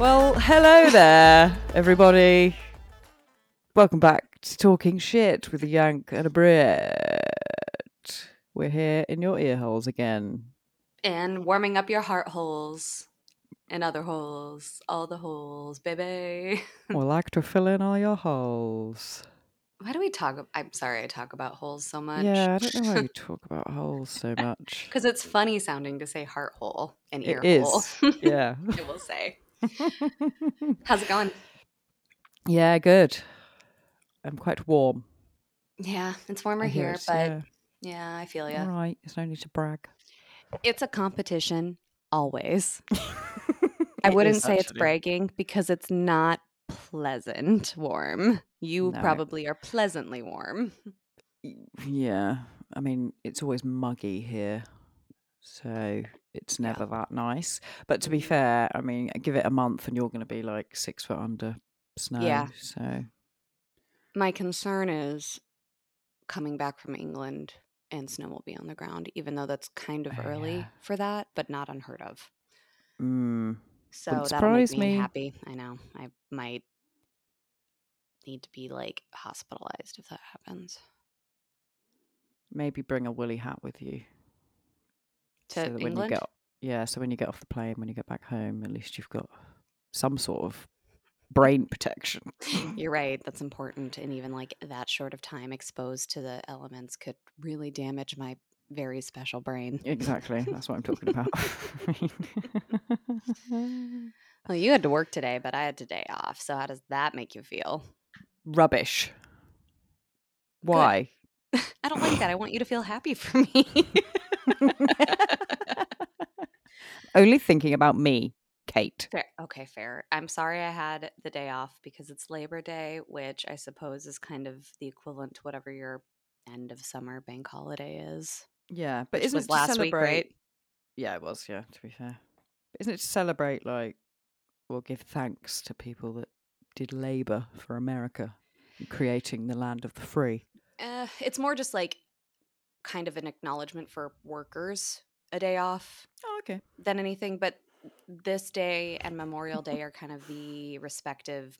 Well, hello there, everybody. Welcome back to Talking Shit with a Yank and a Brit. We're here in your ear holes again. And warming up your heart holes and other holes, all the holes, baby. We like to fill in all your holes. Why do we talk? I'm sorry, I talk about holes so much. Yeah, I don't know why you talk about holes so much. Because it's funny sounding to say heart hole and ear It hole. is. Yeah. I will say. How's it going? yeah, good. I'm quite warm. Yeah, it's warmer here, but yeah. yeah, I feel All ya. right, there's no need to brag. It's a competition, always. I wouldn't say it's bragging because it's not pleasant warm. You No. probably are pleasantly warm. Yeah, I mean, it's always muggy here, so it's never that nice. But to be fair, I mean, give it a month and you're going to be like six foot under snow. Yeah. So My concern is coming back from England and snow will be on the ground, even though that's kind of Oh, early yeah. for that, but not unheard of. mm, So Wouldn't that'll make me, me. happy. I know. I might need to be like hospitalized if that happens. maybe bring a woolly hat with you. To so that when you England? get yeah, so when you get off the plane, when you get back home, at least you've got some sort of brain protection. You're right. That's important. And even like that short of time exposed to the elements could really damage my very special brain. exactly, that's what I'm talking about. Well, you had to work today, but I had today off. So how does that make you feel? Rubbish. Why? I don't like that. I want you to feel happy for me. Only thinking about me, Kate. fair. Okay, fair. I'm sorry I had the day off because it's Labor Day, which I suppose is kind of the equivalent to whatever your end of summer bank holiday is. Yeah, but isn't it to last week, celebrate? right? Yeah, it was. Yeah, to be fair, but isn't it to celebrate like, or give thanks to people that did labour for America, in creating the land of the free? Uh, it's more just like kind of an acknowledgement for workers a day off Oh, okay. than anything. But this day and Memorial Day are kind of the respective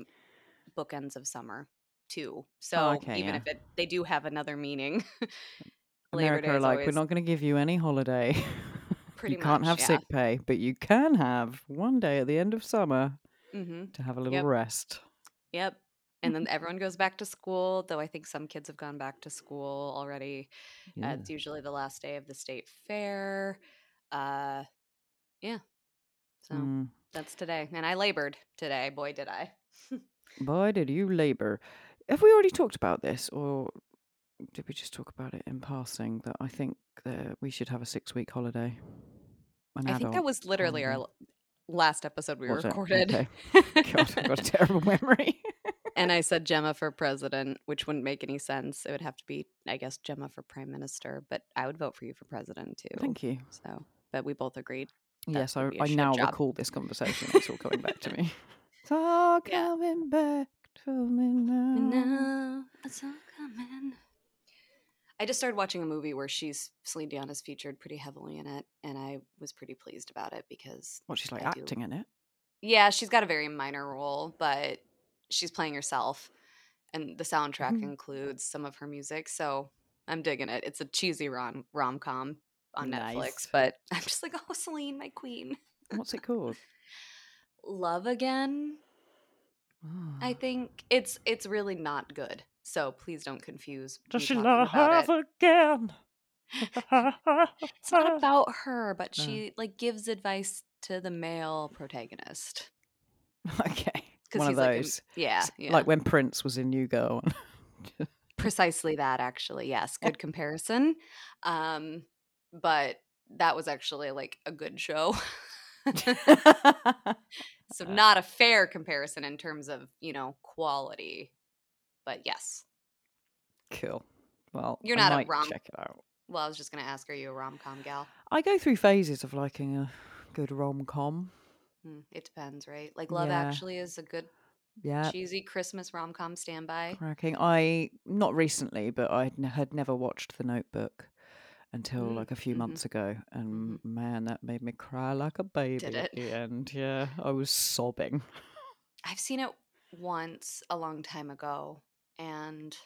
bookends of summer too. So okay, even yeah. if it they do have another meaning, America are like, we're not going to give you any holiday. Pretty you can't have yeah. sick pay, but you can have one day at the end of summer hmm to have a little Yep. rest. Yep. And then everyone goes back to school, though I think some kids have gone back to school already. Uh, it's usually the last day of the state fair. Uh, yeah. So Mm. that's today. And I labored today. Boy, did I. Boy, did you labour. Have we already talked about this, or did we just talk about it in passing? That I think that we should have a six-week holiday. An I think that was literally our holiday. last episode we Was it? recorded. Okay. God, I've got a terrible memory. and I said Gemma for president, which wouldn't make any sense. It would have to be, I guess, Gemma for prime minister, but I would vote for you for president too. Thank you. So, but we both agreed. Yes, I, would be a I now job. recall this conversation. It's all coming back to me. It's all coming back to me now. Now it's all coming. I just started watching a movie where she's Celine Dion is featured pretty heavily in it, and I was pretty pleased about it because well, she's like I do- acting in it. yeah, she's got a very minor role, but she's playing herself, and the soundtrack Mhm. includes some of her music, so I'm digging it. It's a cheesy rom rom com on Nice. Netflix, but I'm just like, oh, Celine, my queen. What's it called? Love again. I Ah. think it's it's really not good. So please don't confuse. Does she love it. again? It's not about her, but she like gives advice to the male protagonist. okay. One of he's, like, those. Yeah, yeah. Like when Prince was in New Girl. precisely that actually. Yes, good comparison. Um but that was actually like a good show. so not a fair comparison in terms of, you know, quality. But yes. cool. Well, You're I not a rom- check it out. Well, I was just going to ask are you a rom-com gal? I go through phases of liking a good rom com. Hmm, it depends, right? Like Love Yeah. Actually is a good Yeah. Cheesy Christmas rom com standby. Cracking. I not recently, but I had never watched The Notebook until Mm, like a few mhm. months ago, and Mhm. man, that made me cry like a baby Did at the end. Yeah, I was sobbing. I've seen it once a long time ago, and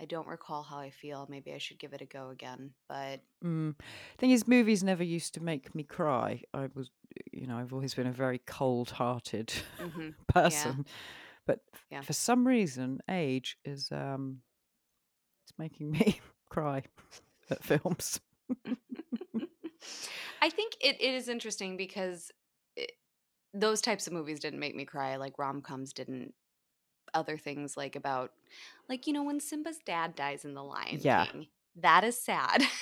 I don't recall how I feel. Maybe I should give it a go again. But Mm. Thing is, movies never used to make me cry. I was, you know, I've always been a very cold-hearted mhm, person, but Yeah. for some reason, age is um, it's making me cry at films. I think it, it is interesting because it, those types of movies didn't make me cry. Like rom coms didn't. Other things like about, like you know, when Simba's dad dies in The Lion Yeah. King, that is sad.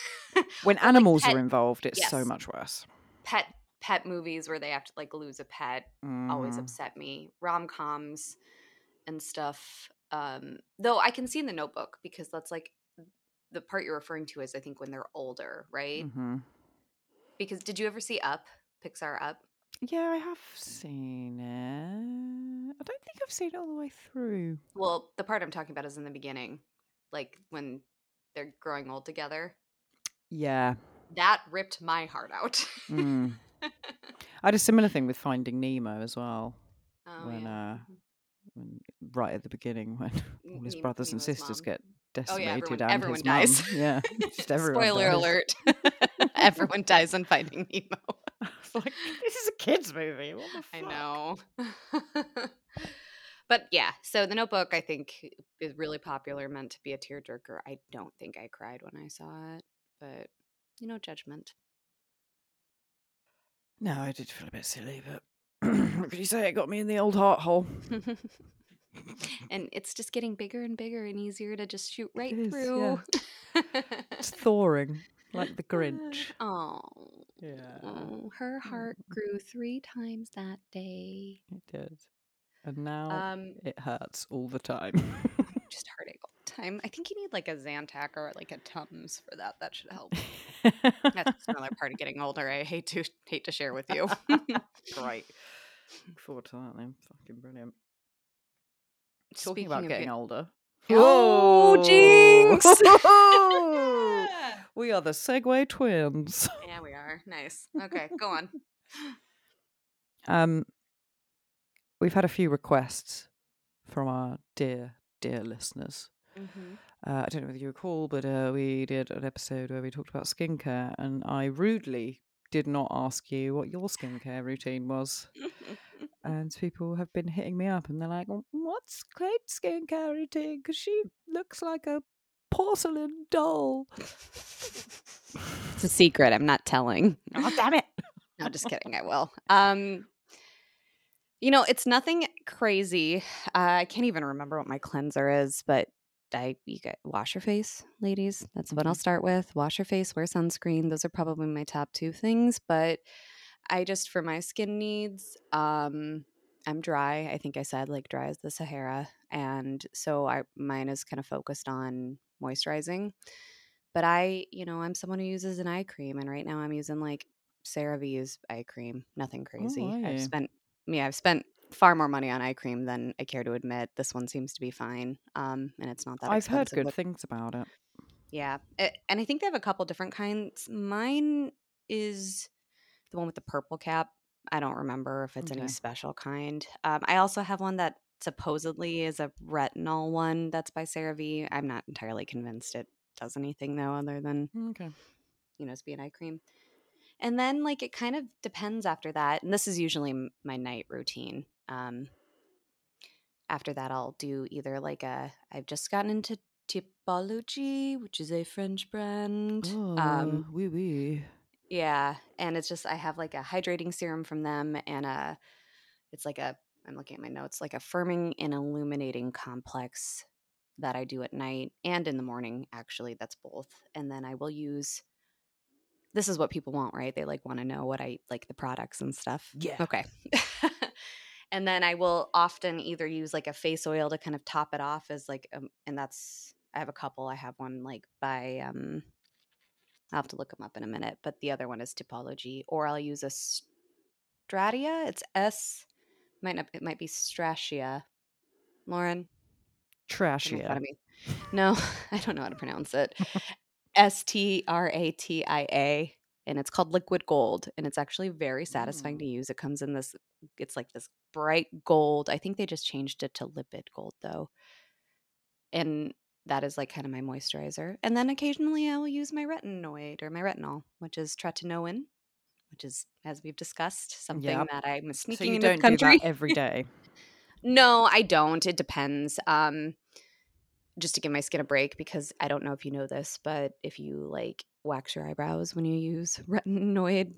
When Or, like, animals pet- are involved, it's so much worse. pet pet movies where they have to like lose a pet always Mhm. upset me. Rom coms and stuff. Um, though I can see in the Notebook because that's like the part you're referring to is I think when they're older, right? Mhm. Because did you ever see Up, Pixar Up? Yeah, I have seen it. I don't think I've seen it all the way through. Well, the part I'm talking about is in the beginning, like when they're growing old together. Yeah. That ripped my heart out. Mm. I had a similar thing with Finding Nemo as well. oh, when yeah. uh, when right at the beginning, when all his brothers and sisters mom. get Oh decimated yeah, everyone, and everyone his dies. mum. Yeah, just everyone. Spoiler dies. alert. everyone dies on Finding Nemo. It's like this is a kids movie. What the fuck? I know. but yeah, so the notebook I think is really popular, meant to be a tearjerker. I don't think I cried when I saw it, but you know, judgment. No, I did feel a bit silly, but could you say? It got me in the old heart hole. and it's just getting bigger and bigger and easier to just shoot right is, through. It's thawing like the Grinch. Oh, Yeah, oh, her heart grew three times that day. it did. And now Um, it hurts all the time. just heartache all the time. I think you need like a Zantac or like a Tums for that. That should help. That's another part of getting older. I hate to hate to share with you. Great. Look forward to that then. Fucking brilliant. Talking Speaking about of getting get- Oh, jinx! We are the Segway twins. yeah, we are. Nice. Okay, go on. Um, we've had a few requests from our dear, dear listeners. Mm-hmm. Uh, I don't know whether you recall, but uh, we did an episode where we talked about skincare, and I rudely did not ask you what your skincare routine was. And people have been hitting me up, and they're like, "Oh, "What's Claire's skincare routine? Because she looks like a porcelain doll." It's a secret. I'm not telling. oh, damn it! No, just kidding. I will. Um, you know, it's nothing crazy. Uh, I can't even remember what my cleanser is, but I you get wash your face, ladies. That's what I'll Mhm. start with. Wash your face, wear sunscreen. Those are probably my top two things. But I just for my skin needs, um, I'm dry. I think I said like dry as the Sahara, and so I mine is kind of focused on moisturizing. But I, you know, I'm someone who uses an eye cream, and right now I'm using like CeraVe's eye cream. Nothing crazy. are I've spent, yeah, I've spent far more money on eye cream than I care to admit. This one seems to be fine, um, and it's not that. I've heard good but- things about it. yeah, it, and I think they have a couple different kinds. Mine is the one with the purple cap. I don't remember if it's Okay. any special kind. Um, I also have one that supposedly is a retinol one that's by CeraVe. I'm not entirely convinced it does anything though, other than Okay. you know, be an eye cream. And then like it kind of depends after that. And this is usually my night routine. Um after that I'll do either like a I've just gotten into Typology, which is a French brand. Oh, Um wee wee. Yeah, and it's just I have like a hydrating serum from them and a it's like a I'm looking at my notes, like a firming and illuminating complex that I do at night and in the morning actually, that's both. And then I will use this is what people want, right? They like want to know what I like the products and stuff. Yeah. Okay. and then I will often either use like a face oil to kind of top it off as like um and that's I have a couple. I have one like by um I'll have to look them up in a minute, but the other one is Typology, or I'll use a Stratia. It's S Might not. It might be Strachia. Lauren, don't make fun Trashier. of me. No, I don't know how to pronounce it. S T R A T I A, and it's called Liquid Gold, and it's actually very satisfying to Mm. use. It comes in this. It's like this bright gold. I think they just changed it to lipid gold though, and that is like kind of my moisturizer. And then occasionally I will use my retinoid or my retinol, which is tretinoin, which is as we've discussed something Yep. that I'm So sneaking you into the country. that every day. No, I don't. It depends. Um, just to give my skin a break because I don't know if you know this, but if you like wax your eyebrows when you use retinoid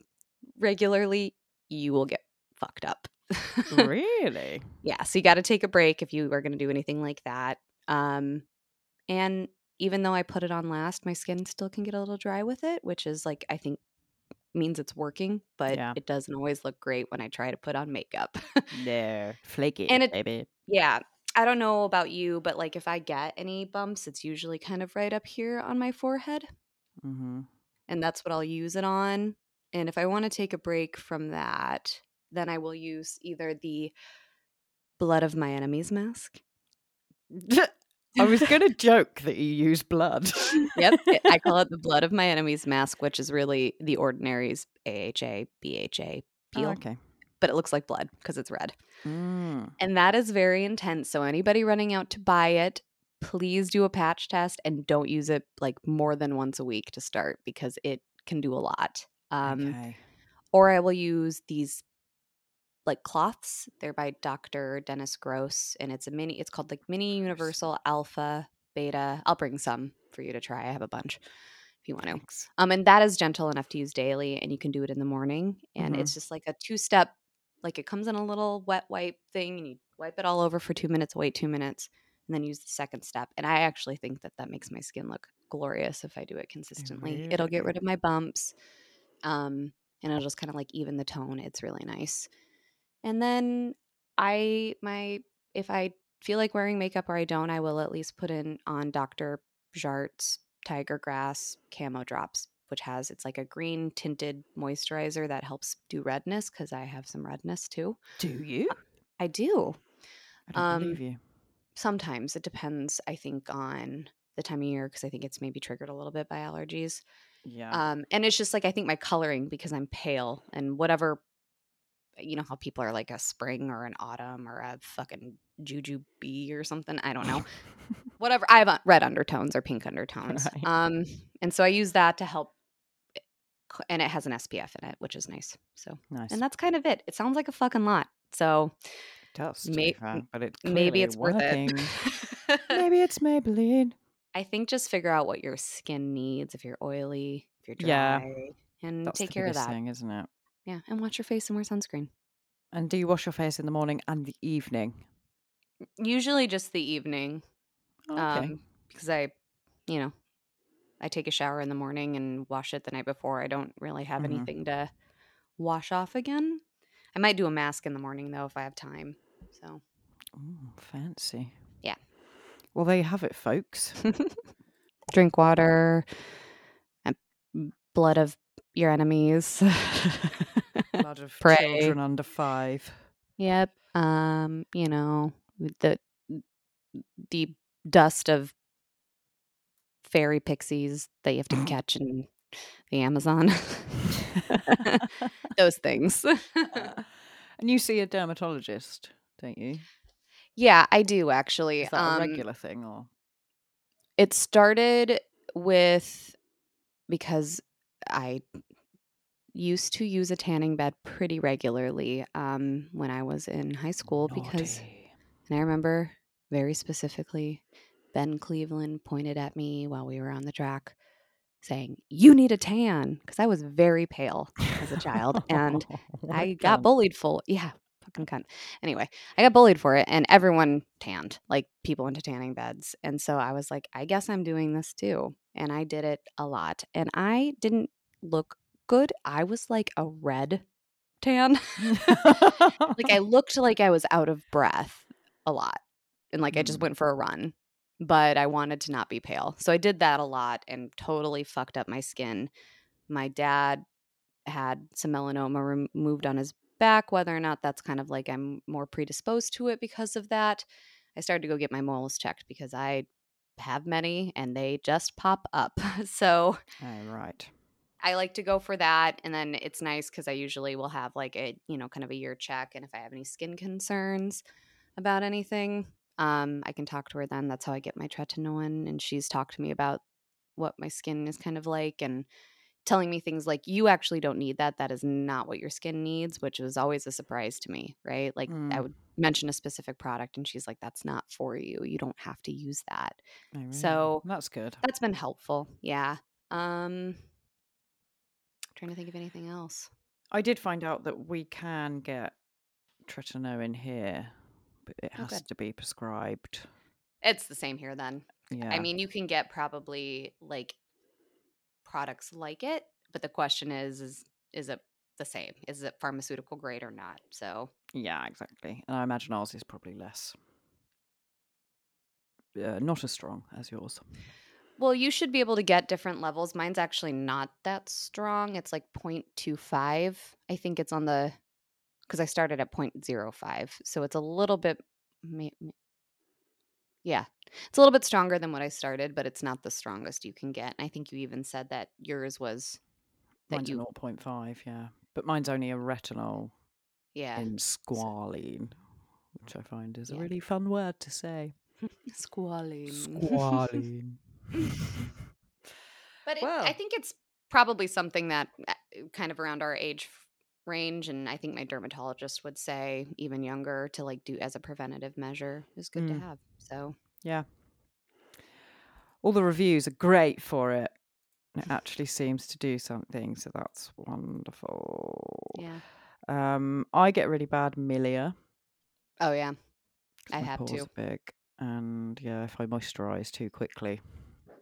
regularly, you will get fucked up. really? yeah, so you got to take a break if you are going to do anything like that. Um, and even though I put it on last, my skin still can get a little dry with it, which is like I think means it's working, but Yeah. it doesn't always look great when I try to put on makeup. No. Flaky, And it- baby. Yeah. I don't know about you, but like if I get any bumps, it's usually kind of right up here on my forehead. Mm-hmm. And that's what I'll use it on. And if I want to take a break from that, then I will use either the blood of my enemies mask. I was going to joke that you use blood. Yep. I call it the blood of my enemies mask, which is really the ordinary's AHA, BHA peel, Oh, okay. but it looks like blood because it's red. Mm. And that is very intense. So anybody running out to buy it, please do a patch test and don't use it like more than once a week to start because it can do a lot. Um, okay. Or I will use these like cloths. They're by Dr. Dennis Gross, and it's a mini. It's called like Mini Universal Alpha Beta. I'll bring some for you to try. I have a bunch if you want to. Thanks. Um, and that is gentle enough to use daily, and you can do it in the morning. And it's just like a two step, like it comes in a little wet wipe thing, and you wipe it all over for two minutes, wait two minutes, and then use the second step. And I actually think that that makes my skin look glorious if I do it consistently. It'll get rid of my bumps, um, and it'll just kind of like even the tone. It's really nice. And then I my if I feel like wearing makeup or I don't, I will at least put in on Dr. Jart's Tiger Grass Camo Drops, which has it's like a green tinted moisturizer that helps do redness because I have some redness too. Do you? I do. I don't um, believe you. Sometimes it depends, I think, on the time of year because I think it's maybe triggered a little bit by allergies. Yeah. Um, and it's just like I think my coloring because I'm pale and whatever you know how people are like a spring or an autumn or a fucking juju bee or something. I don't know. whatever. I have red undertones or pink undertones. Right. Um, and so I use that to help. And it has an SPF in it, which is nice. So, nice. and that's kind of it. It sounds like a fucking lot. So it does, may- but it's maybe it's worth it. maybe it's Maybelline. I think just figure out what your skin needs. If you're oily, if you're Yeah. dry, and That's take care of that. thing, isn't it? Yeah, and wash your face and wear sunscreen. And do you wash your face in the morning and the evening? Usually just the evening. Okay. um, because I, you know, I take a shower in the morning and wash it the night before. I don't really have Mhm. anything to wash off again. I might do a mask in the morning though if I have time. So Ooh, fancy. Yeah. Well, there you have it, folks. drink water, and blood of your enemies. Blood of Pray. children under five. yep. Um, you know, the the dust of fairy pixies that you have to catch in the Amazon. Those things. and you see a dermatologist, don't you? yeah, I do actually. Is that a Um, regular thing or? it started with because I used to use a tanning bed pretty regularly um, when I was in high school because and I remember very specifically Ben Cleveland pointed at me while we were on the track saying, "You need a tan," because I was very pale as a child and I got bullied full. yeah, fucking cunt. Anyway, I got bullied for it, and everyone tanned, like people into tanning beds. And so I was like, I guess I'm doing this too. And I did it a lot, and I didn't look good. I was like a red tan. like I looked like I was out of breath a lot, and like I just Mm. went for a run. But I wanted to not be pale, so I did that a lot and totally fucked up my skin. My dad had some melanoma removed on his back whether or not that's kind of like I'm more predisposed to it because of that. I started to go get my moles checked because I have many and they just pop up. so Oh, right. I like to go for that. And then it's nice because I usually will have like a, you know, kind of a year check. And if I have any skin concerns about anything, um, I can talk to her then. That's how I get my tretinoin. And she's talked to me about what my skin is kind of like and telling me things like, you actually don't need that. That is not what your skin needs, which was always a surprise to me, right? Like I Mm. would mention a specific product and she's like, that's not for you. You don't have to use that. Really? So that's good. that's been helpful. Yeah. Um, trying to think of anything else. I did find out that we can get tretinoin here, but it Oh, has to be prescribed. It's the same here then. Yeah. I mean, you can get probably like products like it, but the question is is is it the same? Is it pharmaceutical grade or not? So, yeah, exactly. And I imagine ours is probably less. Uh, not as strong as yours. well, you should be able to get different levels. Mine's actually not that strong. It's like 0.25. I think it's on the cuz I started at 0.05. So it's a little bit Yeah. It's a little bit stronger than what I started, but it's not the strongest you can get. And I think you even said that yours was that Mine's you a 0.5, yeah. But mine's only a retinol yeah. in squalene, which I find is a really fun word to say. Squalene. Squalene. But it, Well. I think it's probably something that uh, kind of around our age range, and I think my dermatologist would say even younger to like do as a preventative measure is good to Mm. have. So yeah. All the reviews are great for it. It actually seems to do something, so that's wonderful. yeah. Um, I get really bad milia. Oh yeah I have to. big, and yeah, if I moisturise too quickly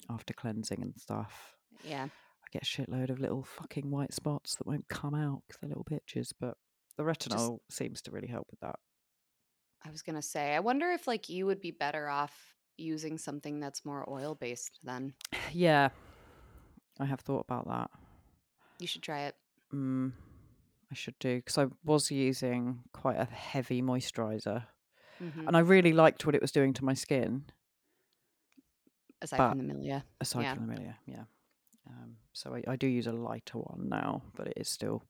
after cleansing and stuff, Yeah. Get a shitload of little fucking white spots that won't come out because they're little bitches. But the retinol seems to really help with that. I was gonna say, I wonder if like you would be better off using something that's more oil based then. Yeah, I have thought about that. You should try it. Mm, I should do because I was using quite a heavy moisturizer, Mhm. and I really liked what it was doing to my skin. Aside but- from the milia. Aside Yeah. from the milia, yeah. Um, so I, I do use a lighter one now, but it is still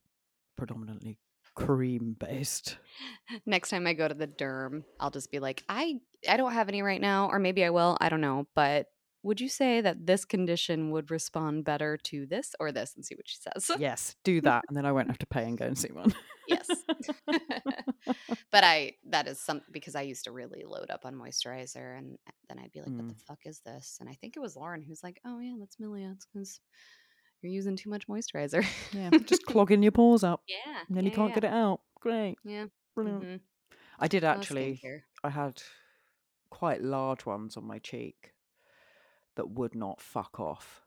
predominantly cream based. Next time I go to the derm, I'll just be like, I I don't have any right now, or maybe I will. I don't know. But would you say that this condition would respond better to this or this, and see what she says? yes, do that, and then I won't have to pay and go and see one. yes. but I that is some because I used to really load up on moisturizer, and then I'd be like, "What the Mm. fuck is this?" And I think it was Lauren who's like, "Oh yeah, that's Milia. It's because you're using too much moisturizer." yeah, just clogging your pores up, yeah. and then you can't get it out. Great, Yeah. brilliant. mhm. I did actually. I had quite large ones on my cheek that would not fuck off.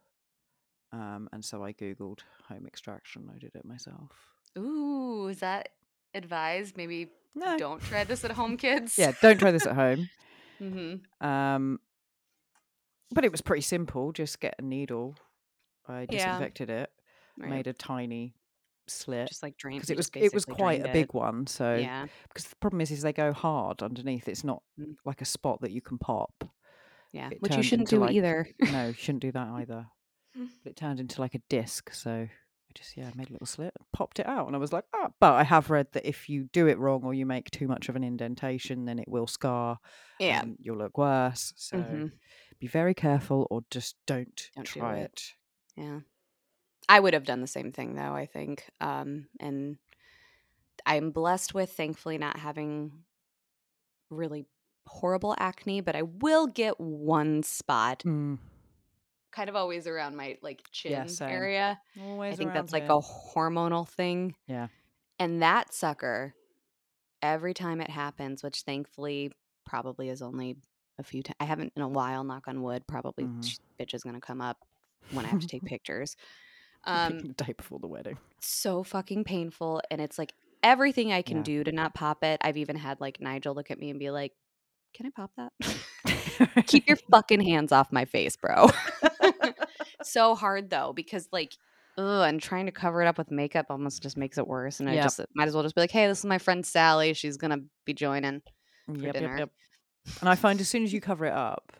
Um, and so I googled home extraction. I did it myself. Ooh, is that advised? Maybe No, don't try this at home, kids. yeah, don't try this at home. Mm-hmm. Um, but it was pretty simple. Just get a needle. I Yeah. disinfected it, Right. made a tiny slit just like drain because it was it was quite a big it. one. So Yeah. because the problem is, is they go hard underneath. It's not Mm. like a spot that you can pop. Yeah. It Which you shouldn't do like- either. No, you shouldn't do that either. But it turned into like a disc. So I just yeah made a little slit, popped it out, and I was like, ah. But I have read that if you do it wrong or you make too much of an indentation, then it will scar. yeah. and you'll look worse. So Mhm. be very careful, or just don't, Don't do try it. it. Yeah. I would have done the same thing though, I think. Um and I'm blessed with thankfully not having really horrible acne, but I will get one spot Mm, kind of always around my like chin area. always I think that's like a hormonal thing. Yeah. And that sucker, every time it happens, which thankfully probably is only a few times, I haven't in a while, knock on wood, probably Mhm. sh- bitch is going to come up when I have to take pictures. Um, the day before the wedding. so fucking painful. And it's like everything I can Yeah. do to not pop it. I've even had like Nigel look at me and be like, can I pop that? Keep your fucking hands off my face, bro. so hard though, because like ugh, and trying to cover it up with makeup almost just makes it worse. And I just might as well just be like, hey, this is my friend Sally. She's gonna be joining. Yep, yep, dinner. yep. And I find as soon as you cover it up,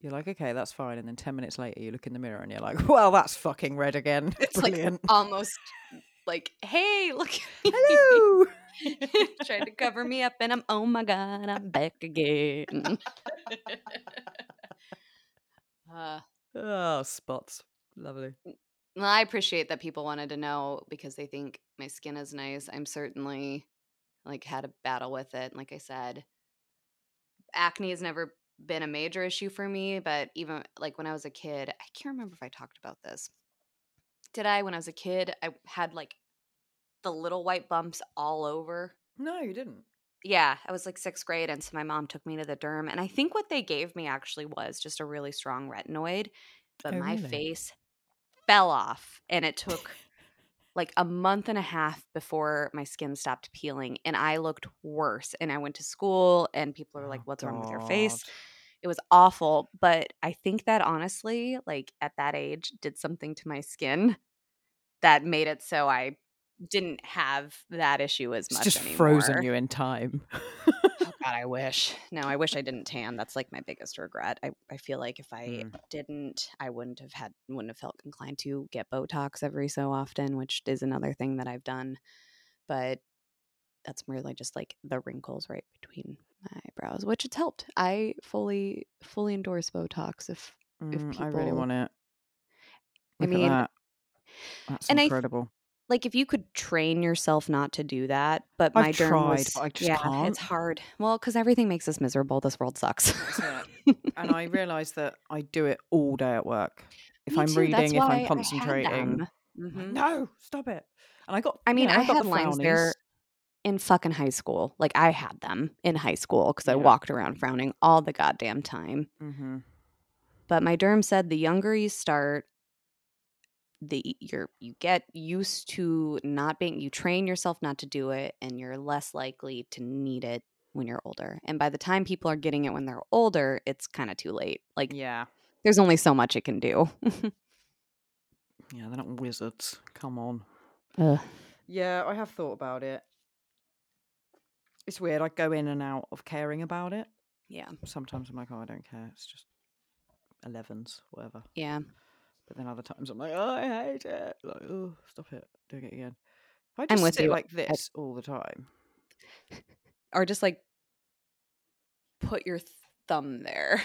you're like, okay, that's fine. And then 10 minutes later, you look in the mirror and you're like, well, that's fucking red again. It's like Brilliant. almost like, hey, look. Hello. Tried to cover me up, and I'm oh my god, I'm back again. uh, oh, spots. Lovely. well, I appreciate that people wanted to know because they think my skin is nice. I'm certainly like had a battle with it. Like I said, acne has never been a major issue for me, but even like when I was a kid, I can't remember if I talked about this. Did I? When I was a kid, I had like the little white bumps all over. No, you didn't. Yeah, I was like sixth grade, and so my mom took me to the derm, and I think what they gave me actually was just a really strong retinoid, but Oh, my really? face fell off, and it took like a month and a half before my skin stopped peeling, and I looked worse. And I went to school, and people were like, Oh, "What's wrong with your face?" It was awful, but I think that honestly, like at that age, did something to my skin that made it so I didn't have that issue as It's much just anymore. frozen you in time. Oh God, I wish. No, I wish I didn't tan. That's like my biggest regret. I, I feel like if I Mm. didn't, I wouldn't have had wouldn't have felt inclined to get Botox every so often, which is another thing that I've done. But that's really just like the wrinkles right between my eyebrows, which it's helped. I fully fully endorse Botox if If Mm, I really want it. I mean, at that. That's and incredible. Like if you could train yourself not to do that, but I've my derm tried, was but I just yeah, can't. it's hard. Well, because everything makes us miserable. This world sucks. And I realise that I do it all day at work. If Me I'm too, that's reading, if I I'm concentrating, them. I'm like, Mhm. no, stop it. And I got. I you mean, know, I got had the lines there in fucking high school. Like I had them in high school because I walked around frowning all the goddamn time. hmm But my derm said the younger you start, the you're you get used to not being you train yourself not to do it and you're less likely to need it when you're older. And by the time people are getting it when they're older, it's kind of too late. Like Yeah, there's only so much it can do. yeah, they're not wizards. Come on. Ugh. Yeah, I have thought about it. It's weird. I go in and out of caring about it. Yeah. Sometimes I'm like, oh, I don't care. It's just 11s, whatever. Yeah. But then other times I'm like, oh, I hate it. Like, oh, stop it. Doing it again. If I I'm just with sit you. like this all the time, Or just like put your thumb there.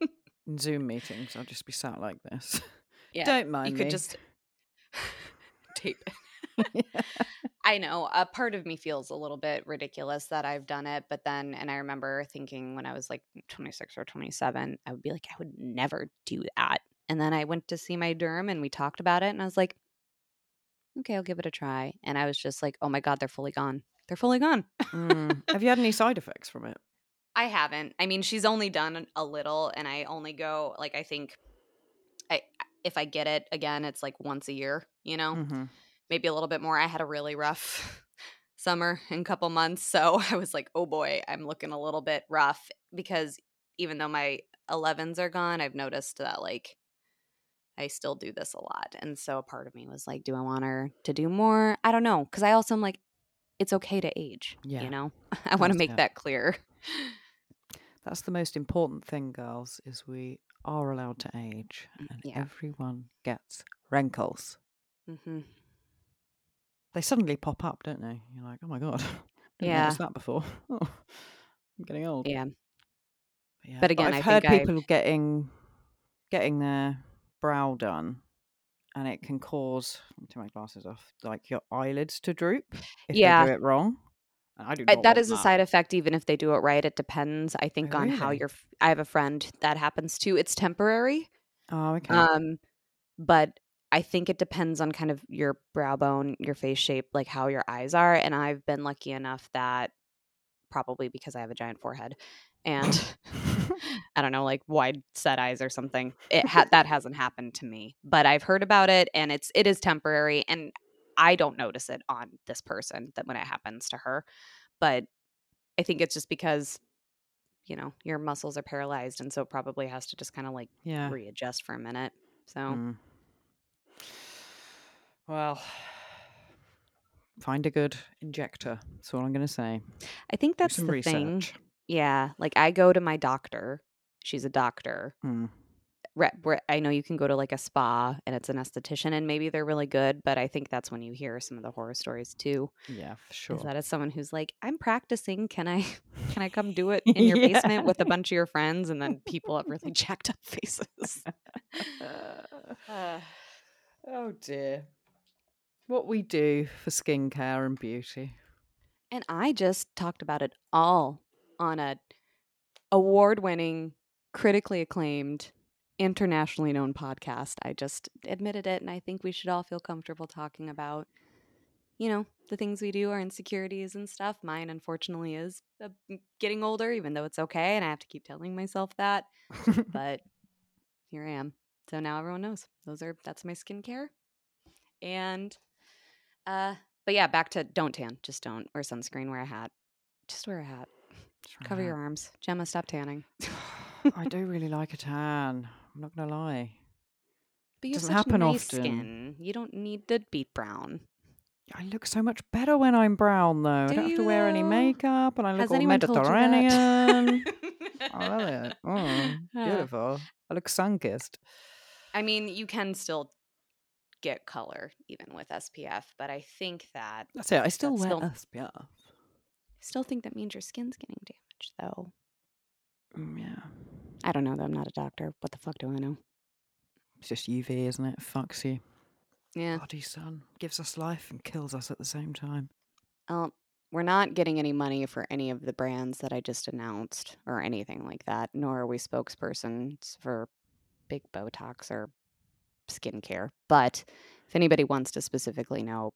in Zoom meetings, I'll just be sat like this. Yeah. Don't mind you could me. just tape it. I know. A part of me feels a little bit ridiculous that I've done it, but then, and I remember thinking when I was like 26 or 27, I would be like, I would never do that. And then I went to see my derm and we talked about it, and I was like, okay, I'll give it a try. And I was just like, oh my God, they're fully gone. They're fully gone. Mm. Have you had any side effects from it? I haven't. I mean, she's only done a little, and I only go, like, I think I, if I get it again, it's like once a year, you know? Mm-hmm. maybe a little bit more. I had a really rough summer in a couple months. So I was like, oh boy, I'm looking a little bit rough because even though my 11s are gone, I've noticed that like I still do this a lot. And so a part of me was like, do I want her to do more? I don't know. Cause I also am like, it's okay to age. Yeah. You know, I want to make it. that clear. That's the most important thing, girls, is we are allowed to age Mm, and yeah. everyone gets wrinkles. Mm-hmm. They suddenly pop up, don't they? You're like, oh my god, didn't Yeah. notice that before. Oh, I'm getting old. Yeah. yeah. But again, I've I heard people getting getting their brow done, and it can cause. Take my glasses off. Like your eyelids to droop if Yeah. they do it wrong. I do. Uh, Not that a side effect even if they do it right it depends i think Oh, on how really? you're f- i have a friend that happens too it's temporary Oh, okay. um but i think it depends on kind of your brow bone your face shape like how your eyes are and i've been lucky enough that probably because i have a giant forehead and i don't know like wide set eyes or something it ha- that hasn't happened to me but i've heard about it and it's it is temporary and i don't notice it on this person that when it happens to her but i think it's just because you know your muscles are paralyzed and so it probably has to just kind of like yeah. readjust for a minute so Mm. Well, find a good injector. That's all I'm going to say. I think that's the thing. Yeah, like I go to my doctor. She's a doctor. Mm. Re- re- I know you can go to like a spa and it's an esthetician and maybe they're really good, but I think that's when you hear some of the horror stories too. Yeah, for Is sure. that as someone who's like, I'm practicing, can I can I come do it in your Yeah. basement with a bunch of your friends? And then people have really jacked up faces. Uh, oh dear. What we do for skincare and beauty. and I just talked about it all on a award-winning, critically acclaimed, internationally known podcast. I just admitted it and I think we should all feel comfortable talking about you know, the things we do, our insecurities and stuff. Mine unfortunately is uh, getting older even though it's okay and I have to keep telling myself that, but here I am. So now everyone knows. Those are that's my skincare. And uh but yeah, back to don't tan. Just don't wear sunscreen, wear a hat. Just wear a hat. Cover your arms. Gemma, stop tanning. I do really like a tan. I'm not going to lie. But you have Doesn't such happen nice often. skin. You don't need to be brown. I look so much better when I'm brown, though. Do I don't have to you, wear any though? makeup, and I look Has all anyone told you Mediterranean. I love it. Uh, beautiful. I look sun-kissed. I mean, you can still get color even with SPF, but I think that That's it. I still That's wear still- SPF. I still think that means your skin's getting damaged though. Mm, yeah. I don't know though, I'm not a doctor. What the fuck do I know? It's just UV, isn't it? Fucks you. Yeah. Bloody sun. Gives us life and kills us at the same time. Um, we're not getting any money for any of the brands that I just announced or anything like that, nor are we spokespersons for big Botox or skincare. But if anybody wants to specifically know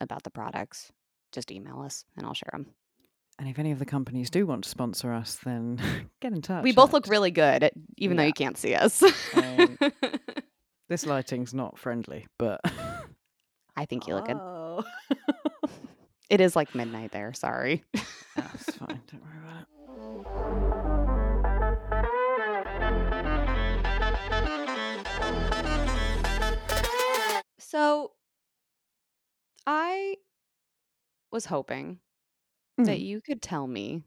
about the products, just email us and I'll share them. And if any of the companies do want to sponsor us, then get in touch. we both look really good, at- even though you can't see us. Um, This lighting's not friendly, but I think you look good. Oh. It is like midnight there. Sorry. That's fine. Don't worry about it. So I was hoping that Mm. you could tell me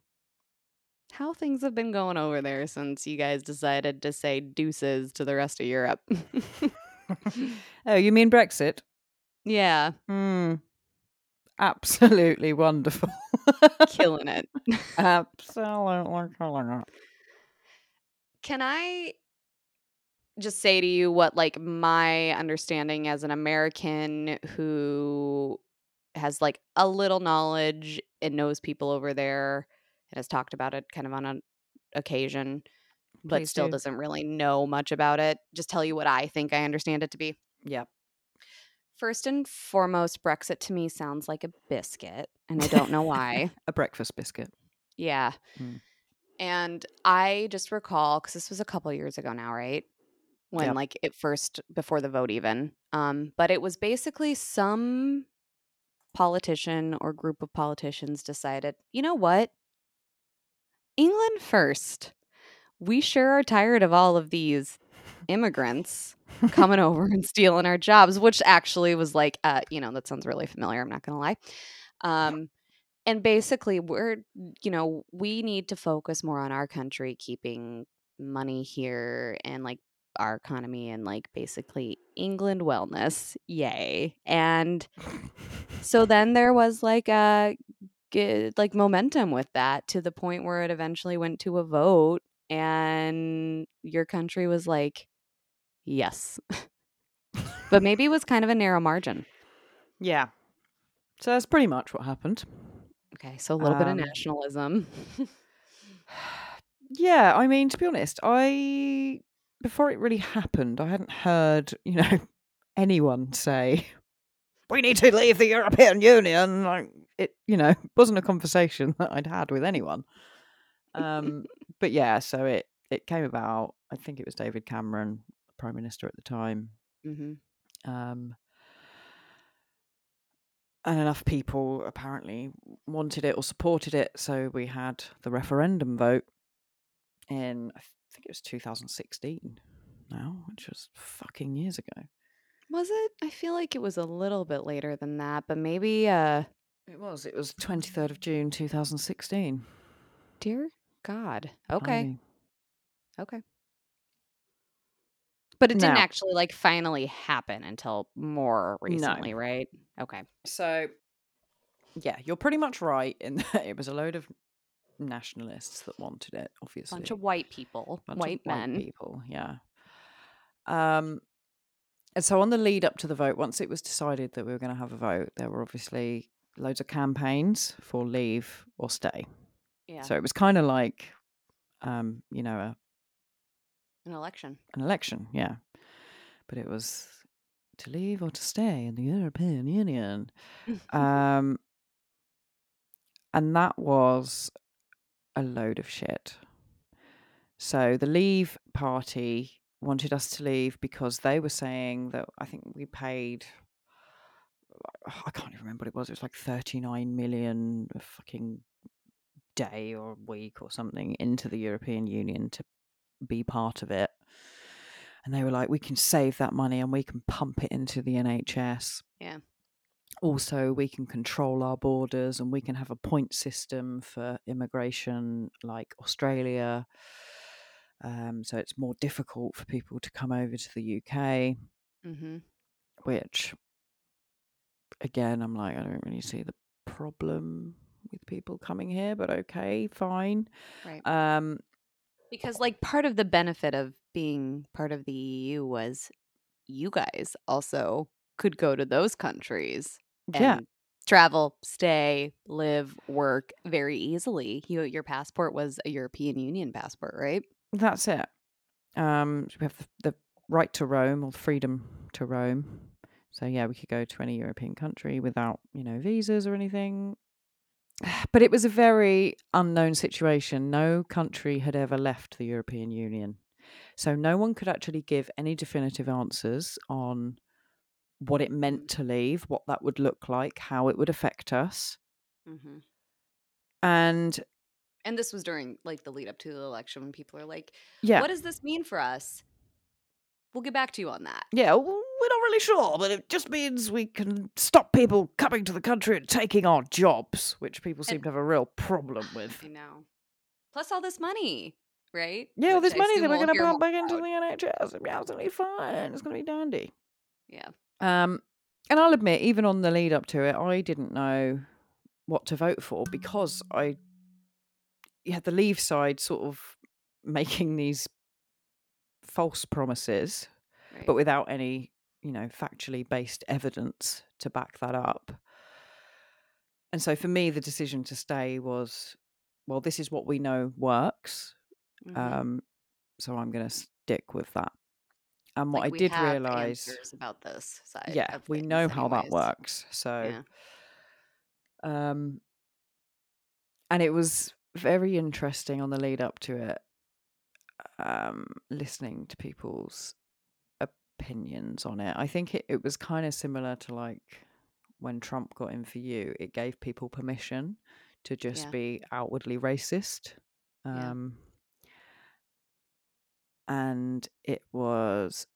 how things have been going over there since you guys decided to say deuces to the rest of Europe. oh, you mean Brexit? yeah, Hmm. Absolutely wonderful. killing it. Absolutely killing it. Can I just say to you what like my understanding as an American who has like a little knowledge and knows people over there and has talked about it kind of on an occasion but Please still do. doesn't really know much about it. Just tell you what I think I understand it to be. Yep. First and foremost, Brexit to me sounds like a biscuit, and I don't know why. A breakfast biscuit. Yeah. Mm. And I just recall because this was a couple years ago now, right? When Yep. like it first before the vote even. Um, but it was basically some politician or group of politicians decided, you know what? England first. We sure are tired of all of these immigrants coming over and stealing our jobs, which actually was like, uh, you know, that sounds really familiar. I'm not going to lie. Um, and basically, we're, you know, we need to focus more on our country, keeping money here and like our economy and like basically England wellness. Yay. And so then there was like a good, like momentum with that to the point where it eventually went to a vote and your country was like, yes. but maybe it was kind of a narrow margin. yeah. So that's pretty much what happened. Okay, so a little bit of Um, nationalism. Yeah, I mean, to be honest, I before it really happened, I hadn't heard, you know, anyone say we need to leave the European Union. Like it, you know, wasn't a conversation that I'd had with anyone. Um, but yeah, so it it came about. I think it was David Cameron, prime minister at the time, hmm um, and enough people apparently wanted it or supported it. So we had the referendum vote in, I think it was 2016 now, which was fucking years ago. Was it? I feel like it was a little bit later than that, but maybe uh It was. It was 23rd of June 2016. dear God. Okay. Blimey. Okay. But it didn't Now- actually like finally happen until more No. recently, right? Okay. So, yeah, you're pretty much right in that it was a load of nationalists that wanted it, obviously. Bunch of white people, bunch of white men. people, yeah. Um, and so on the lead up to the vote, once it was decided that we were going to have a vote, there were obviously loads of campaigns for leave or stay. Yeah. So it was kind of like, um, you know, a, An election. an election, yeah. But it was to leave or to stay in the European Union. Um, and that was a load of shit. So the Leave Party wanted us to leave because they were saying that I think we paid. I can't even remember what it was. It was like 39 million fucking day or week or something into the European Union to be part of it. And they were like, we can save that money and we can pump it into the NHS yeah. Also we can control our borders and we can have a point system for immigration like australia um, so it's more difficult for people to come over to the uk Mm-hmm. which again i'm like i don't really see the problem with people coming here but okay fine Right. um Because like part of the benefit of being part of the EU was you guys also could go to those countries yeah. travel, stay, live, work very easily. You your passport was a European Union passport, right? that's it. Um we have the, the right to roam or freedom to roam. So yeah we could go to any european country without you know visas or anything. But it was a very unknown situation. No country had ever left the european union. So no one could actually give any definitive answers on what it meant to leave what that would look like how it would affect us Mm-hmm. and And this was during like the lead up to the election when people are like, yeah "What does this mean for us?" We'll get back to you on that. Yeah, we're not really sure, but it just means we can stop people coming to the country and taking our jobs, which people seem And- to have a real problem with. I know. Plus all this money, right? Yeah, all this I money that we're going to pump back into the NHS. It'll be absolutely fine. It's going to be dandy. Yeah. Um, and I'll admit, even on the lead up to it, I didn't know what to vote for because I you had the Leave side sort of making these false promises Right. but without any, you know, factually based evidence to back that up. And so for me, the decision to stay was, well, this is what we know works. Mhm. Um, so I'm going to stick with that. And what Like, I did realize, about this side. yeah, we know how that works. So, Yeah. um, and it was very interesting on the lead up to it, um, listening to people's opinions on it. I think it, it was kind of similar to like when Trump got in for you, it gave people permission to just Yeah. be outwardly racist. Yeah. And it was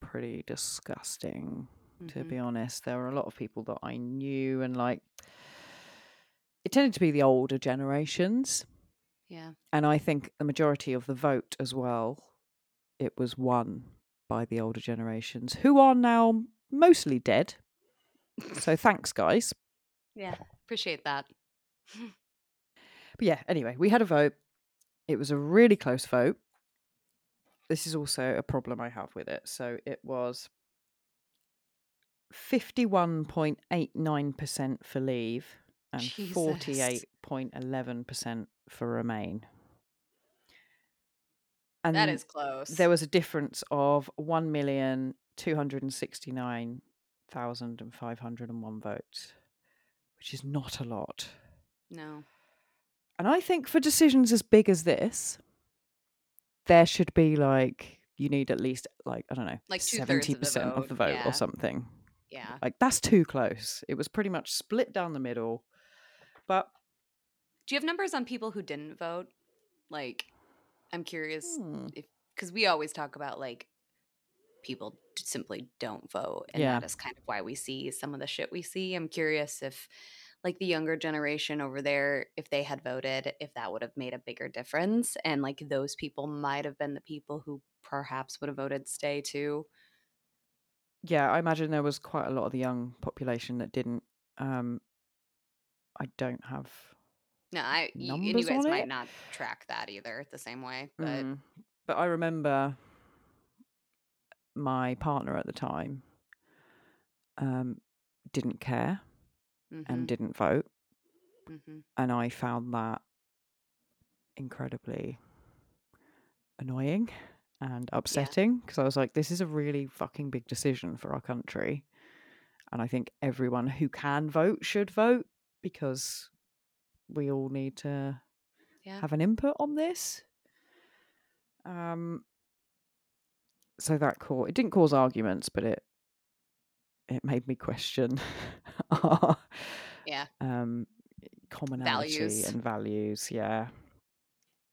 pretty disgusting to Mhm. be honest. There were a lot of people that I knew and like it tended to be the older generations. Yeah. And I think the majority of the vote as well, it was won by the older generations who are now mostly dead. So thanks, guys. Yeah. Appreciate that. But yeah, anyway, we had a vote. It was a really close vote. This is also a problem I have with it. So it was 51.89% for leave and Jesus. 48.11% for remain. And that is close. there was a difference of 1,269,501 votes, which is not a lot. no. And I think for decisions as big as this, there should be like you need at least like I don't know, Like seventy of the percent of the vote yeah. or something. Yeah. Like that's too close. It was pretty much split down the middle. But Do you have numbers on people who didn't vote? Like, I'm curious hmm, if because we always talk about like people simply don't vote and Yeah. that is kind of why we see some of the shit we see i'm curious if like the younger generation over there if they had voted if that would have made a bigger difference and like those people might have been the people who perhaps would have voted stay too Yeah, I imagine there was quite a lot of the young population that didn't. Um, I don't have. no i y- and you guys might not track that either the same way but Mm. But I remember my partner at the time um, didn't care mhm, and didn't vote, mhm. and I found that incredibly annoying and upsetting because I was like, this is a really fucking big decision for our country. And I think everyone who can vote should vote because we all need to yeah have an input on this. Um, so that cau it didn't cause arguments, but it it made me question yeah um, commonality Values. and values. Yeah,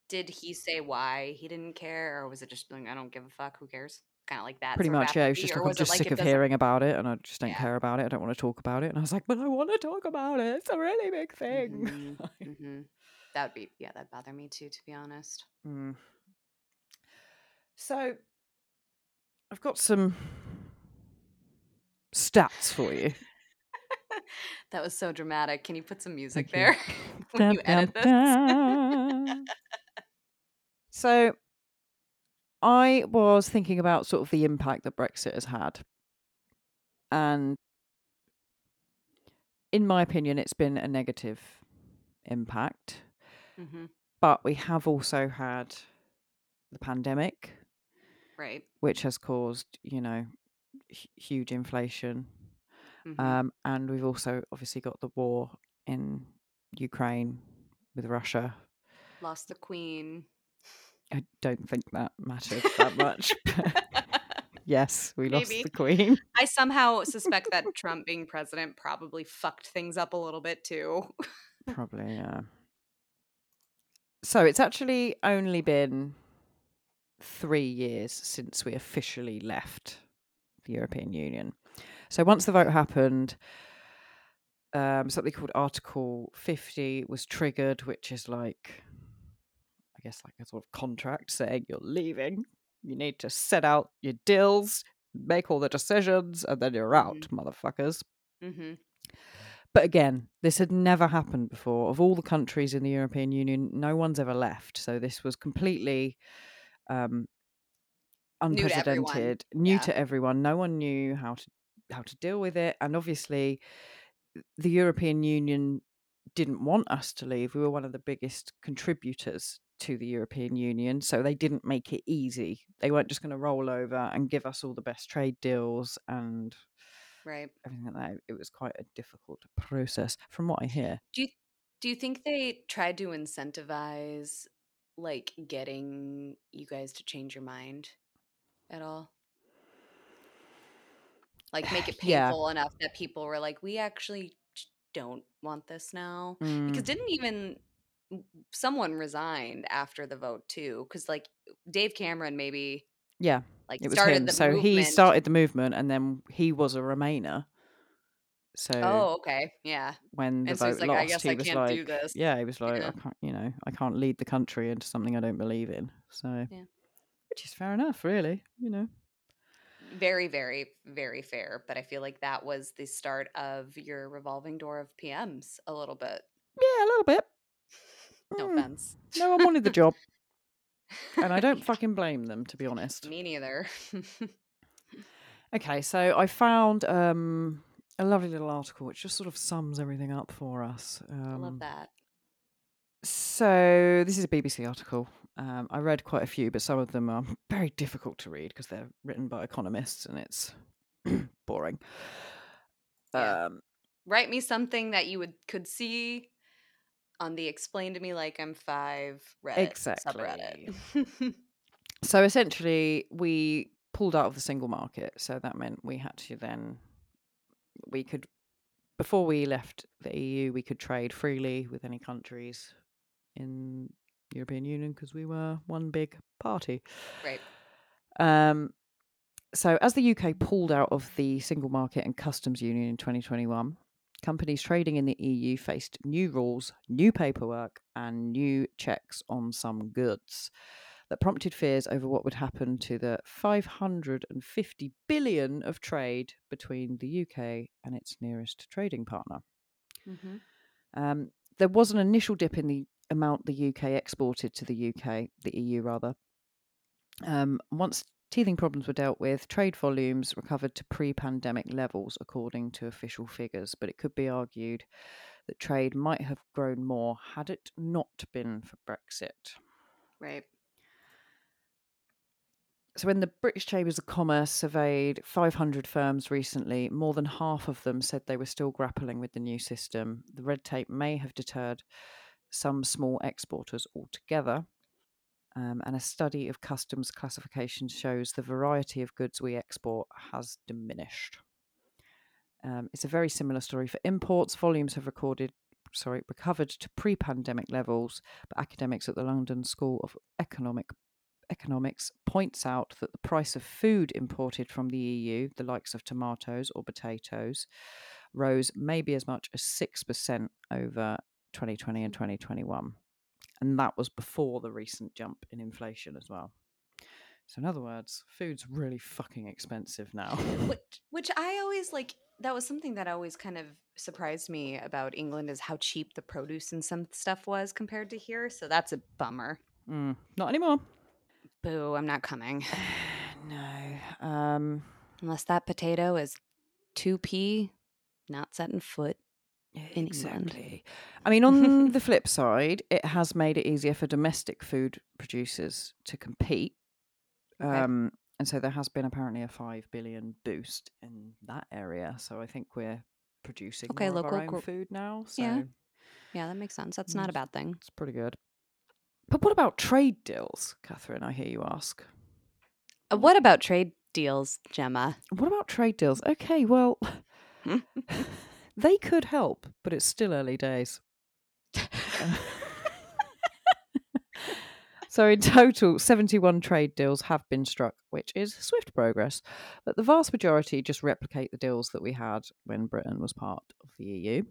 did he say why he didn't care or was it just like i don't give a fuck who cares kind of like that pretty much. Yeah, it was just like I'm just like sick of doesn't hearing about it, and I just don't Yeah. care about it. I don't want to talk about it. And I was like, but I want to talk about it. It's a really big thing. Mhm, mhm. That would be yeah, that'd bother me too, to be honest. Mm. So, I've got some stats for you. That was so dramatic. Can you put some music there when you edit this? so, I was thinking about sort of the impact that Brexit has had. And in my opinion, it's been a negative impact. hmm But we have also had the pandemic, Right. which has caused, you know, hu- huge inflation. Mhm. Um, and we've also obviously got the war in Ukraine with Russia. Lost the queen. I don't think that mattered that much. yes, we lost the Queen. I somehow suspect that Trump being president probably fucked things up a little bit too. Probably, yeah. So it's actually only been three years since we officially left the European Union. So once the vote happened, um, something called Article 50 was triggered, which is like, I guess, like a sort of contract saying you're leaving. You need to set out your deals, make all the decisions, and then you're out, motherfuckers. hmm But again, this had never happened before. Of all the countries in the European Union, no one's ever left. So this was completely um, New to everyone. unprecedented, new Yeah. to everyone. No one knew how to how to deal with it, and obviously, the European Union didn't want us to leave. We were one of the biggest contributors to the European Union, so they didn't make it easy. They weren't just going to roll over and give us all the best trade deals and Right. everything like that. It was quite a difficult process, from what I hear. Do you do you think they tried to incentivize like getting you guys to change your mind at all? Like make it Yeah. painful enough that people were like, we actually don't want this now. Because Mm, didn't even someone resigned after the vote too? Because like Dave Cameron maybe yeah, like it was started him. So he started the movement, and then he was a Remainer. So Oh, okay, yeah. when the And so vote like, I lost, guess he I was can't do like, this. yeah, he was like, Yeah. I can't, you know, I can't lead the country into something I don't believe in. So, Yeah. which is fair enough, really. You know, Very, very, very fair. But I feel like that was the start of your revolving door of PMs a little bit. yeah, a little bit. No Mm, offense. no one wanted the job, and I don't fucking blame them, to be honest. Me neither. Okay, so I found um, a lovely little article which just sort of sums everything up for us. I Um, love that. So this is a BBC article. Um, I read quite a few, but some of them are very difficult to read because they're written by economists and it's boring. Yeah. Um, Write me something that you would could see on the explain to me like I'm five Reddit Exactly. subreddit. so essentially, we pulled out of the single market. So that meant we had to then we could before we left the EU, we could trade freely with any countries in European Union because we were one big party. right. Um, So, as the UK pulled out of the single market and customs union in 2021, companies trading in the EU faced new rules, new paperwork, and new checks on some goods that prompted fears over what would happen to the 550 billion of trade between the UK and its nearest trading partner. Mm-hmm. Um, there was an initial dip in the amount the UK exported to the UK, the EU rather. Um, once teething problems were dealt with, trade volumes recovered to pre pandemic levels, according to official figures. But it could be argued that trade might have grown more had it not been for Brexit. Right. So, when the British Chambers of Commerce surveyed 500 firms recently, more than half of them said they were still grappling with the new system. The red tape may have deterred some small exporters altogether. Um, and a study of customs classification shows the variety of goods we export has diminished. Um, it's a very similar story for imports. Volumes have recorded, sorry, recovered to pre-pandemic levels, but academics at the London School of Economic Economics points out that the price of food imported from the EU, the likes of tomatoes or potatoes, rose maybe as much as 6% over 2020 and 2021. And that was before the recent jump in inflation as well. So, in other words, food's really fucking expensive now. which, which I always like, that was something that always kind of surprised me about England is how cheap the produce and some stuff was compared to here. So that's a bummer. Mm, not anymore. Boo, I'm not coming. no. Um, Unless that potato is 2p, not setting foot in exactly. England. I mean, on the flip side, it has made it easier for domestic food producers to compete. Okay. Um, and so there has been apparently a 5 billion boost in that area. So I think we're producing Okay, more of our local own gro- food now. So Yeah. Yeah, that makes sense. That's not a bad thing. it's pretty good. But what about trade deals, Catherine? I hear you ask. Uh, what about trade deals, Gemma? What about trade deals? Okay, well, they could help, but it's still early days. So, in total, 71 trade deals have been struck, which is swift progress. But the vast majority just replicate the deals that we had when Britain was part of the EU.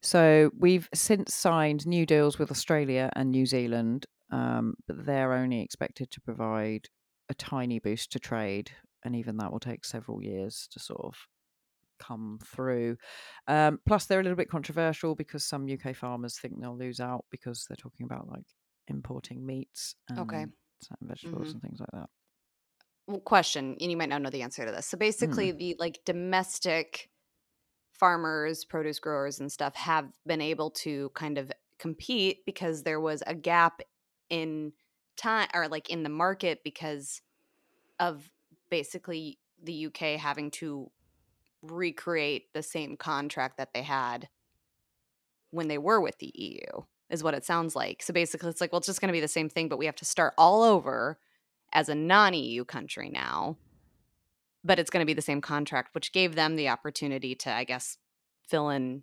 So, we've since signed new deals with Australia and New Zealand, um, but they're only expected to provide a tiny boost to trade. And even that will take several years to sort of come through. Um, plus, they're a little bit controversial because some UK farmers think they'll lose out because they're talking about like importing meats and Okay. certain vegetables Mhm. and things like that. Well, question, and you might not know the answer to this. So basically, the like domestic farmers, produce growers, and stuff have been able to kind of compete because there was a gap in time or like in the market because of basically the UK having to recreate the same contract that they had when they were with the EU, is what it sounds like. So basically, it's like, well, it's just going to be the same thing, but we have to start all over as a non EU country now. But it's going to be the same contract, which gave them the opportunity to, I guess, fill in.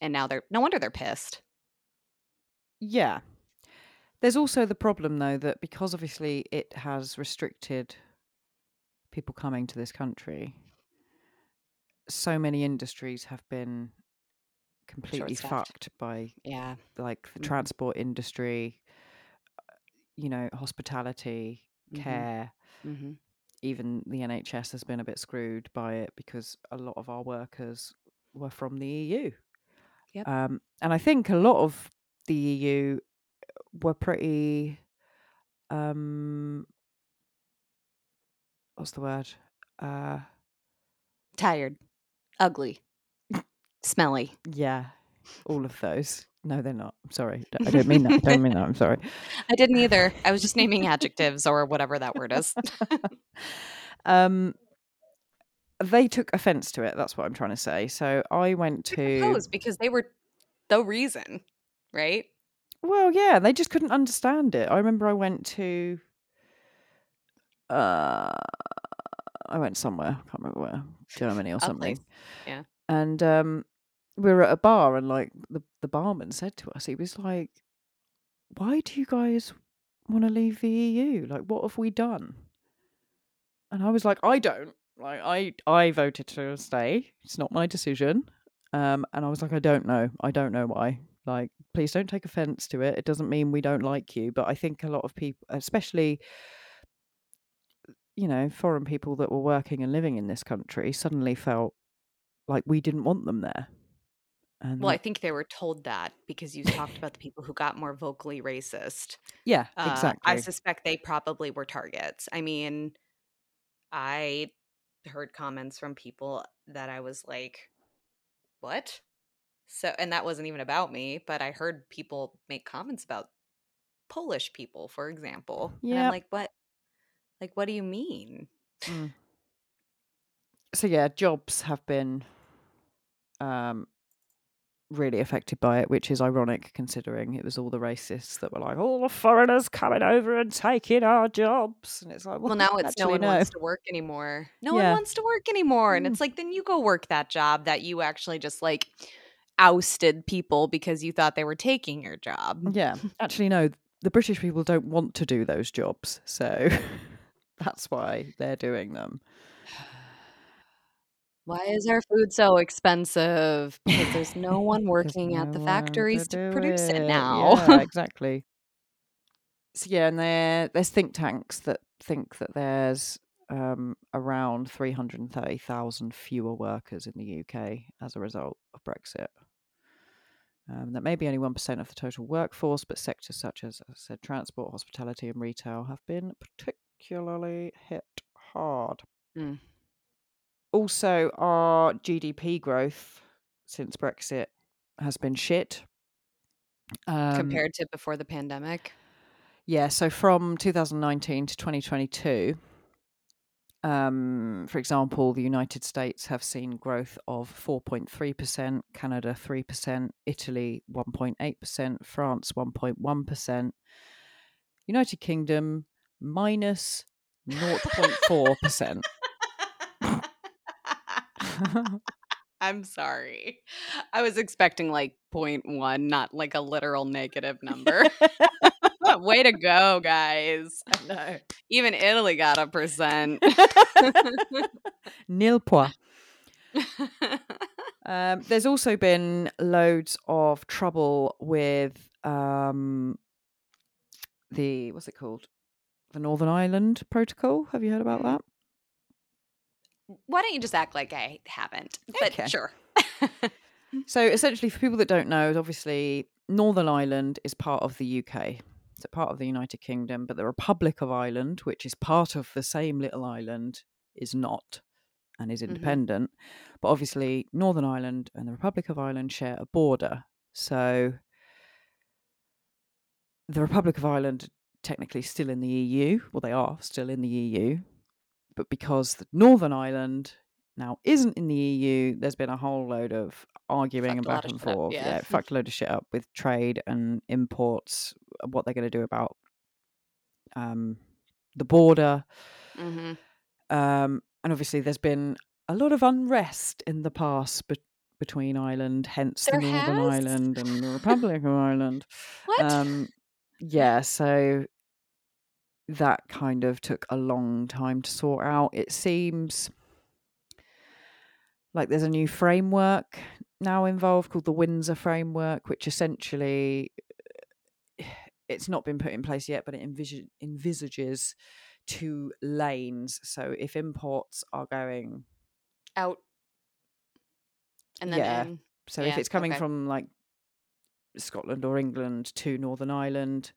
And now they're no wonder they're pissed. Yeah. There's also the problem, though, that because obviously it has restricted people coming to this country, so many industries have been completely fucked by Yeah. like the Mhm. transport industry, you know, hospitality, Mhm. care. Mm-hmm. Even the NHS has been a bit screwed by it because a lot of our workers were from the EU. Yep. Um, and I think a lot of the EU were pretty, um, what's the word? Uh, Tired, ugly, smelly. yeah, all of those. No, they're not. I'm sorry. I don't mean that. I don't mean that. I'm sorry. I didn't either. I was just naming adjectives or whatever that word is. um, they took offense to it. That's what I'm trying to say. So I went to. suppose because they were the reason, right? Well, yeah, they just couldn't understand it. I remember I went to. Uh, I went somewhere. I can't remember where. Germany or something. Yeah. And um, we were at a bar, and like the the barman said to us, he was like, "Why do you guys want to leave the EU? Like, what have we done?" And I was like, I don't. Like I I voted to stay. It's not my decision. Um, and I was like, I don't know. I don't know why. Like, please don't take offense to it. It doesn't mean we don't like you. But I think a lot of people, especially, you know, foreign people that were working and living in this country, suddenly felt like we didn't want them there. And Well, I think they were told that because you talked about the people who got more vocally racist. yeah, Uh, I suspect they probably were targets. I mean, I heard comments from people that I was like, "What?" So, and that wasn't even about me, but I heard people make comments about Polish people, for example. And I'm like, "What? Like, what do you mean?" Mm. So yeah, jobs have been um really affected by it, which is ironic considering it was all the racists that were like, all the foreigners coming over and taking our jobs. And it's like, well, Well, now it's no one no. wants to work anymore. No Yeah. one wants to work anymore. And Mm. it's like, then you go work that job that you actually just like ousted people because you thought they were taking your job. Yeah. Actually, no, the British people don't want to do those jobs. So that's why they're doing them. Why is our food so expensive? Because there's no one working at the factories to to produce it it. now. Yeah, exactly. So yeah, and there there's think tanks that think that there's um, around 330,000 fewer workers in the UK as a result of Brexit. Um, that may be only 1% of the total workforce, but sectors such as, as I said, transport, hospitality, and retail have been particularly hit hard. Mm. Also, our GDP growth since Brexit has been shit. Um, Compared to before the pandemic. Yeah, so from 2019 to 2022, um, for example, the United States have seen growth of 4.3%, Canada 3%, Italy 1.8%, France 1.1%, United Kingdom minus 0.4%. I'm sorry. I was expecting like 0.1, not like a literal negative number. Way to go, guys. I know. Even Italy got a percent. Nil point. Um, there's also been loads of trouble with um, the what's it called? The Northern Ireland Protocol. Have you heard about that? Why don't you just act like I haven't? But Okay. sure. So essentially, for people that don't know, obviously Northern Ireland is part of the UK. It's a part of the United Kingdom, but the Republic of Ireland, which is part of the same little island, is not and is Mhm. independent. But obviously, Northern Ireland and the Republic of Ireland share a border. So the Republic of Ireland technically still in the EU. Well, they are still in the EU. But because Northern Ireland now isn't in the EU, there's been a whole load of arguing and Fucked a lot back and shit up, forth. yeah. it fucked a load of shit up with trade and imports, uh, what they're going to do about um, the border. hmm Um, and obviously, there's been a lot of unrest in the past be- between Ireland, hence There the Northern has? Ireland and the Republic of Ireland. What? Um, yeah, so that kind of took a long time to sort out. It seems like there's a new framework now involved called the Windsor Framework, which essentially it's not been put in place yet, but it envisage, envisages two lanes. So if imports are going, Out. And then Yeah. in. so if it's coming okay. from like Scotland or England to Northern Ireland,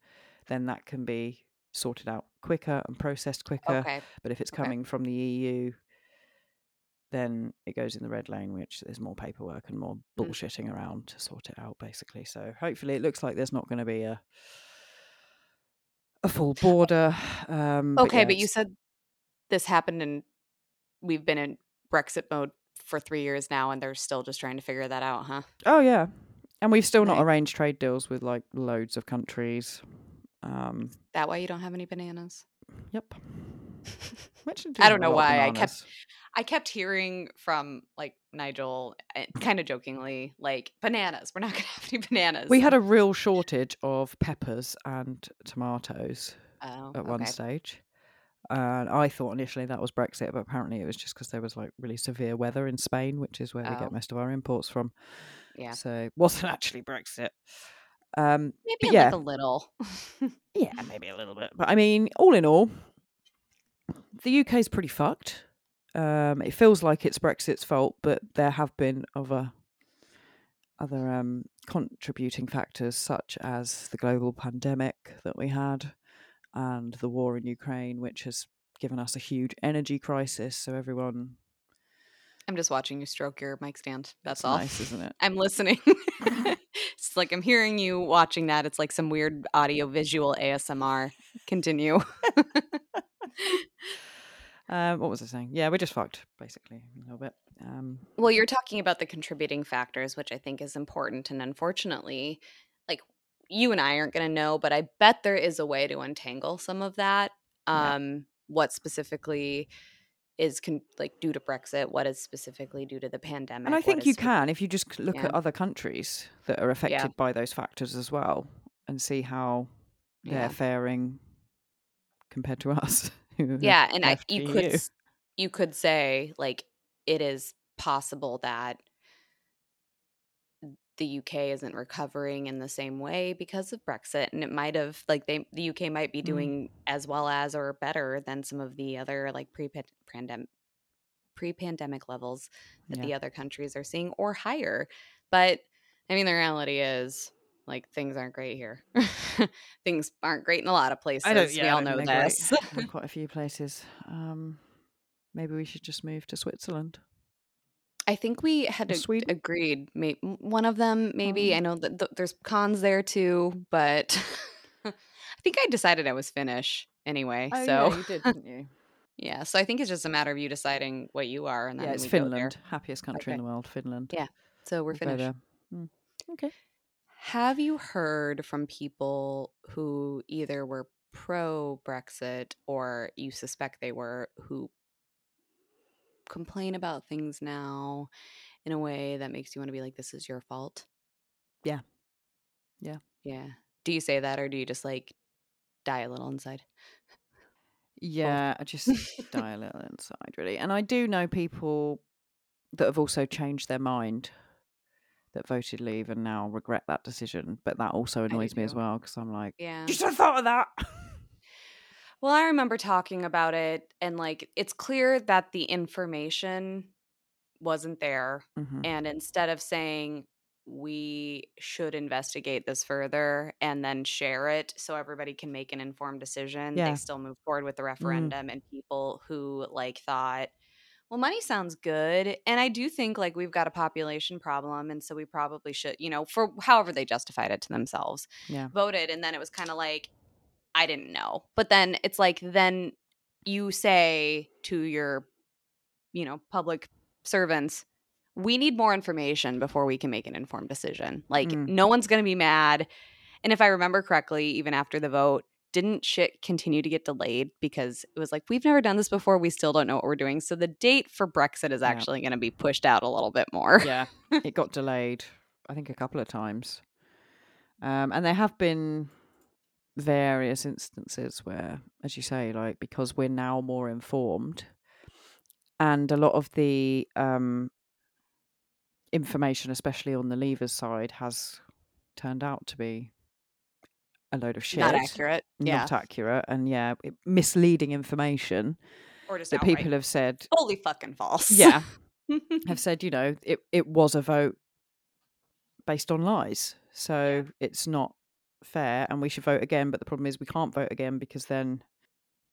then that can be sorted out quicker and processed quicker. Okay. But if it's Okay. coming from the EU, then it goes in the red lane, which there's more paperwork and more Mm. bullshitting around to sort it out, basically. So hopefully, it looks like there's not going to be a a full border. Um, Okay, yeah, but you said this happened and we've been in Brexit mode for three years now and they're still just trying to figure that out, huh? oh yeah, and we've still not Right. arranged trade deals with like loads of countries. Um, That why you don't have any bananas? yep. We actually I don't know why I kept- I kept hearing from like Nigel, kind of jokingly, like bananas. We're not gonna have any bananas. We had a real shortage of peppers and tomatoes oh, at one okay. stage. And I thought initially that was Brexit, but apparently it was just because there was like really severe weather in Spain, which is where we Oh. get most of our imports from. Yeah. So it wasn't actually Brexit. Um, Maybe but like a little. yeah, maybe a little bit. But I mean, all in all, the UK's pretty fucked. Um, it feels like it's Brexit's fault, but there have been other other um, contributing factors, such as the global pandemic that we had and the war in Ukraine, which has given us a huge energy crisis. So everyone, I'm just watching you stroke your mic stand. That's all. nice, isn't it? I'm listening. it's like I'm hearing you watching that. It's like some weird audio visual ASMR. Continue. Um, what was I saying? Yeah, we're just fucked, basically, a little bit. Um, Well, you're talking about the contributing factors, which I think is important. And unfortunately, like you and I aren't going to know, but I bet there is a way to untangle some of that. Yeah. Um, what specifically is con- like due to Brexit? What is specifically due to the pandemic? And I think you can if you just look Yeah. at other countries that are affected by those factors as well and see how they're Yeah. faring compared to us. Yeah, and I, you could you could say like it is possible that the UK isn't recovering in the same way because of Brexit and it might have like they the UK might be Mm. doing as well as or better than some of the other like pre pandemic pre-pandemic levels that Yeah. the other countries are seeing or higher. But I mean the reality is like things aren't great here. things aren't great in a lot of places. I don't, we yeah, I all know think they're great this. quite a few places. Um, maybe we should just move to Switzerland. I think we had ag- agreed. May- one of them, maybe. Um, I know that th- there's cons there too, but I think I decided I was Finnish anyway. Oh, so yeah, you did, didn't you? Yeah. So I think it's just a matter of you deciding what you are, and then yeah, it's we go there. Finland, happiest country in the world. Finland. Yeah, so we're Finnish. Mm. Okay. Have you heard from people who either were pro Brexit or you suspect they were who complain about things now in a way that makes you want to be like, this is your fault? Yeah. Yeah. Yeah. Do you say that or do you just like die a little inside? Yeah, I just die a little inside, really. And I do know people that have also changed their mind that voted leave and now regret that decision. But that also annoys me as well because I'm like, Yeah. you should have thought of that. Well, I remember talking about it and like it's clear that the information wasn't there. Mhm. And instead of saying, we should investigate this further and then share it so everybody can make an informed decision, Yeah. they still move forward with the referendum. And people who like thought, well, money sounds good. And I do think like we've got a population problem. And so we probably should, you know, for however they justified it to themselves, Yeah. voted. And then it was kind of like, I didn't know. But then it's like, then you say to your, you know, public servants, we need more information before we can make an informed decision. Like, Mm. no one's going to be mad. And if I remember correctly, even after the vote, didn't shit continue to get delayed because it was like, we've never done this before. We still don't know what we're doing. So the date for Brexit is Yeah. actually going to be pushed out a little bit more. Yeah. it got delayed, I think, a couple of times. Um, and there have been various instances where, as you say, like because we're now more informed, and a lot of the um, information, especially on the Leavers side, has turned out to be a load of shit, Not accurate. Yeah. not accurate, and yeah, misleading information Or just that outright people have said, totally fucking false. yeah, have said, you know, it, it was a vote based on lies. So it's not fair and we should vote again. But the problem is we can't vote again because then.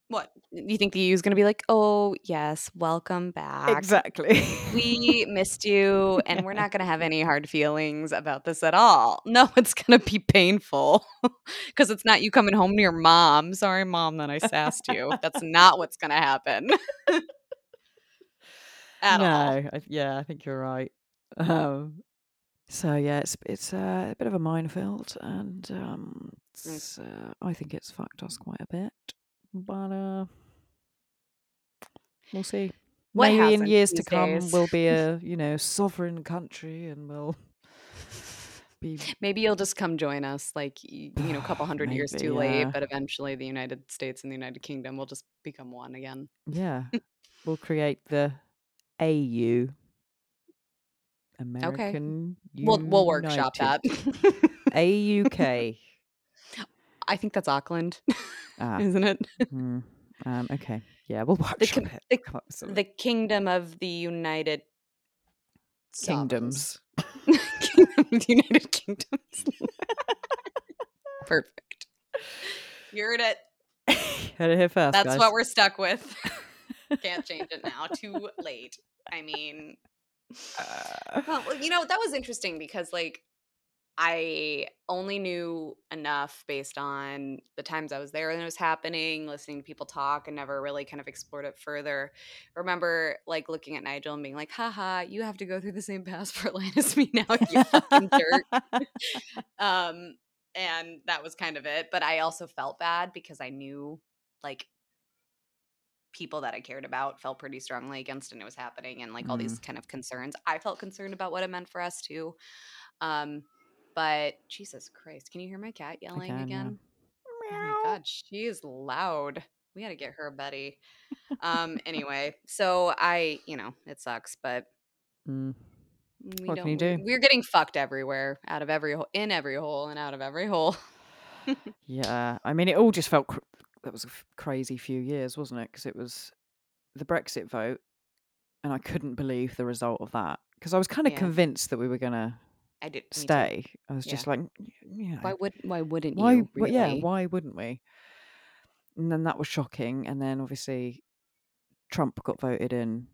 what? You think the EU is going to be like, oh, yes, welcome back. Exactly. we missed you and we're not going to have any hard feelings about this at all. No, it's going to be painful because it's not you coming home to your mom. Sorry, mom, that I sassed you. That's not what's going to happen. at no, all. I, yeah, I think you're right. Um, so yeah, it's it's uh, a bit of a minefield, and um, Mm. it's, uh, I think it's fucked us quite a bit. But uh, we'll see. What Maybe in years to come, days? we'll be a you know sovereign country, and we'll Be Maybe you'll just come join us, like you know, a couple hundred years Maybe, too late, but eventually the United States and the United Kingdom will just become one again. yeah. we'll create the AU. American We'll we'll workshop that. United. AUK. I think that's Auckland, Ah, isn't it? hmm, um, okay. Yeah, we'll workshop The, the, the Kingdom of the United Kingdoms. Kingdom of the United Kingdoms. Perfect. You heard it. Heard it here first, That's guys. what we're stuck with. Can't change it now. Too late. I mean, Uh, well, you know, that was interesting because, like, I only knew enough based on the times I was there and it was happening, listening to people talk, and never really kind of explored it further. I remember, like, looking at Nigel and being like, haha, you have to go through the same passport line as me now, you fucking jerk. Um, and that was kind of it. But I also felt bad because I knew, like, people that I cared about felt pretty strongly against and it was happening and like all these kind of concerns. I felt concerned about what it meant for us too. Um, but Jesus Christ, can you hear my cat yelling can, yeah. again? Oh my god, she is loud. We got to get her a buddy. Um, anyway, so I, you know, it sucks, but Mm, we what don't can you do? we're getting fucked everywhere, out of every hole, in every hole, and out of every hole. yeah, I mean, it all just felt cr- that was a f- crazy few years, wasn't it? Because it was the Brexit vote, and I couldn't believe the result of that. Because I was kind of Yeah. convinced that we were gonna I did stay. I was Yeah. just like, y- you know, Why would? Why wouldn't why? you? but yeah, why wouldn't we? And then that was shocking. And then obviously, Trump got voted in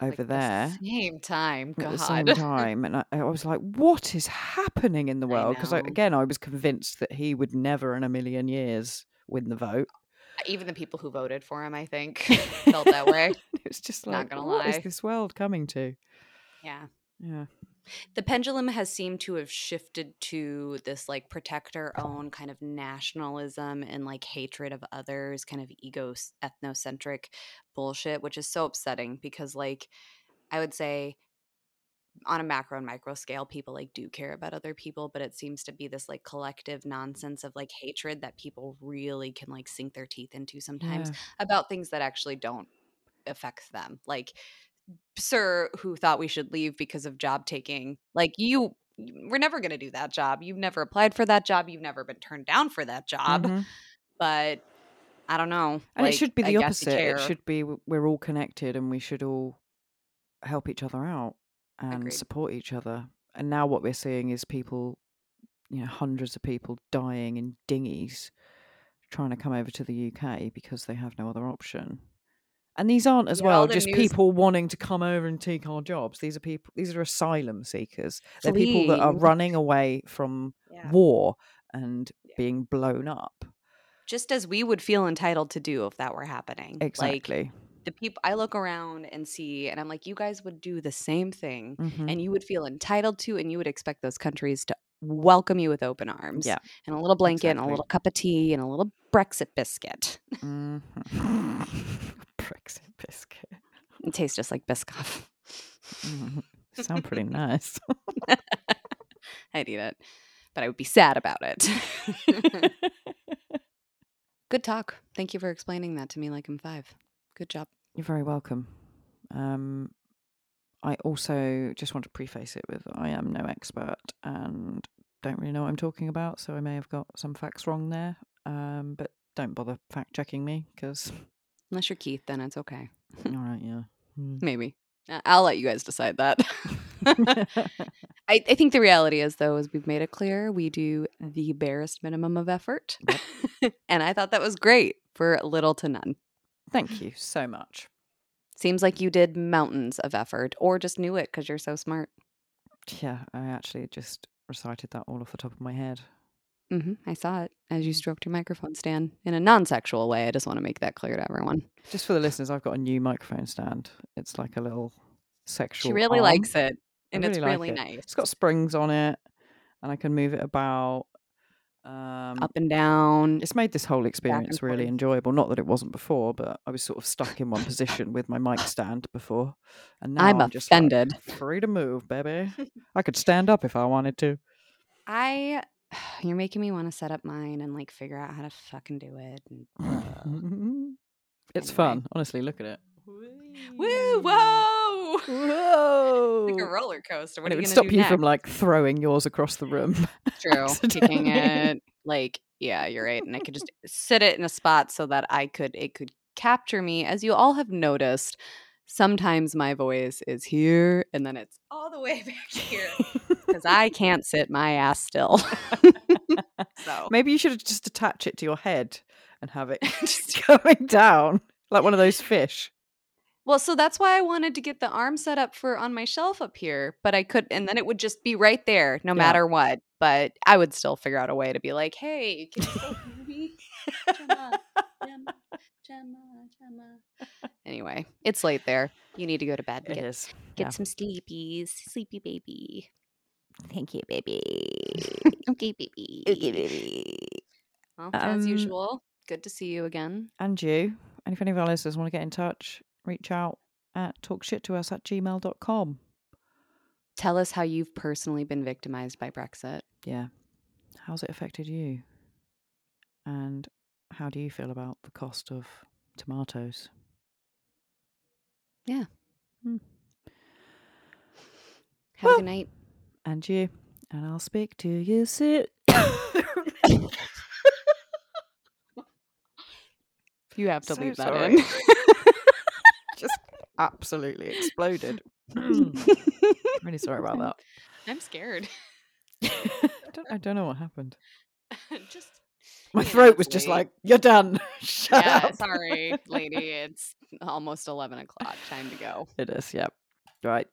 Like, over the there. same time. at the same time and I, I was like what is happening in the world because again i was convinced that he would never in a million years win the vote Even the people who voted for him, I think, felt that way. it's just Not like gonna what is lie. this world coming to Yeah. yeah The pendulum has seemed to have shifted to this like protect our own kind of nationalism and like hatred of others, kind of ego ethnocentric bullshit, which is so upsetting because like I would say on a macro and micro scale, people like do care about other people, but it seems to be this like collective nonsense of like hatred that people really can like sink their teeth into sometimes yeah. about things that actually don't affect them. Like, sir, who thought we should leave because of job taking, like you, we're never going to do that job. You've never applied for that job. You've never been turned down for that job. Mhm. But I don't know. and like, it should be the you opposite it should be we're all connected and we should all help each other out and Agreed. support each other and now what we're seeing is people you know hundreds of people dying in dinghies trying to come over to the uk because they have no other option and these aren't as Yeah, well just news- people wanting to come over and take our jobs these are people these are asylum seekers they're people that are running away from Yeah. war and Yeah. being blown up Just as we would feel entitled to do if that were happening. Like exactly the people I look around and see, and I'm like, you guys would do the same thing. Mhm. and you would feel entitled to and you would expect those countries to welcome you with open arms Yeah, and a little blanket and a little cup of tea and a little brexit biscuit Mhm. Brexit biscuit. it tastes just like biscoff Mhm. Sound pretty nice. i'd eat it but i would be sad about it good talk thank you for explaining that to me like i'm five good job You're very welcome. Um, I also just want to preface it with I am no expert and don't really know what I'm talking about, so I may have got some facts wrong there. Um, but don't bother fact checking me because, unless you're keith then it's okay all right, yeah. Hmm. maybe i'll let you guys decide that I, I think the reality is though as we've made it clear we do the barest minimum of effort and i thought that was great for little to none Thank you so much. seems like you did mountains of effort or just knew it because you're so smart Yeah, I actually just recited that all off the top of my head. hmm i saw it as Mm. you stroked your microphone stand in a non-sexual way i just want to make that clear to everyone Just for the listeners, I've got a new microphone stand. It's like a little sexual. she really arm. likes it and it's really like really it. nice It's got springs on it, and I can move it about. Um, up and down it's made this whole experience really enjoyable. Not that it wasn't before, but I was sort of stuck in one position with my mic stand before, and now i'm I'm, just like, offended free to move, baby. I could stand up if I wanted to. I you're making me want to set up mine and like figure out how to fucking do it. And, it's Anyway. fun. Honestly, look at it. woo! Whoa! Whoa! Like a roller coaster. What and it would stop you next? from like throwing yours across the room. True. Kicking it. Like, yeah, you're right. And I could just sit it in a spot so that I could it could capture me. As you all have noticed, sometimes my voice is here and then it's all the way back here. Because I can't sit my ass still. so Maybe you should just attach it to your head and have it Just- going down like one of those fish. Well, so that's why I wanted to get the arm set up for on my shelf up here, but I could, and then it would just be right there, no Yeah. matter what. But I would still figure out a way to be like, "Hey, can you still me?" Gemma, Gemma, Gemma, Gemma. Anyway, it's late there. You need to go to bed. It Get, is. get yeah. some sleepies, sleepy baby. Thank you, baby. Okay, baby. Okay, baby. Well, as Um, usual, good to see you again. And you. And if any of our listeners want to get in touch, reach out at talkshit to us at gmail.com. Tell us how you've personally been victimized by Brexit. Yeah. How's it affected you? And how do you feel about the cost of tomatoes? Yeah. Hmm. Have Well, a good night. And you. And I'll speak to you soon. You have to So leave that sorry. in. Absolutely exploded. Hmm. I'm really sorry about that. I'm scared. I don't, I don't know what happened. just My throat was just like, you're done. Shut yeah, up. sorry, lady. It's almost eleven o'clock. Time to go. It is, yep. Right.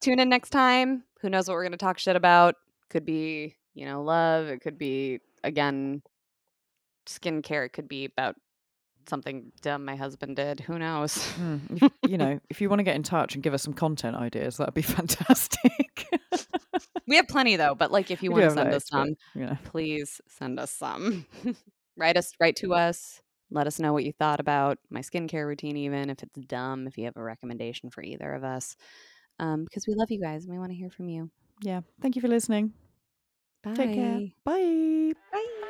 Tune in next time. Who knows what we're gonna talk shit about? Could be, you know, love. It could be again skincare. It could be about something dumb my husband did. Who knows? Mm, if- you know, if you want to get in touch and give us some content ideas, that'd be fantastic. we have plenty though, but like if you We want to send us but, some, you know. please send us some. write us write to us. Let us know what you thought about my skincare routine, even if it's dumb, if you have a recommendation for either of us. Um, because we love you guys and we want to hear from you. Yeah. Thank you for listening. Bye. Take care. Bye. Bye.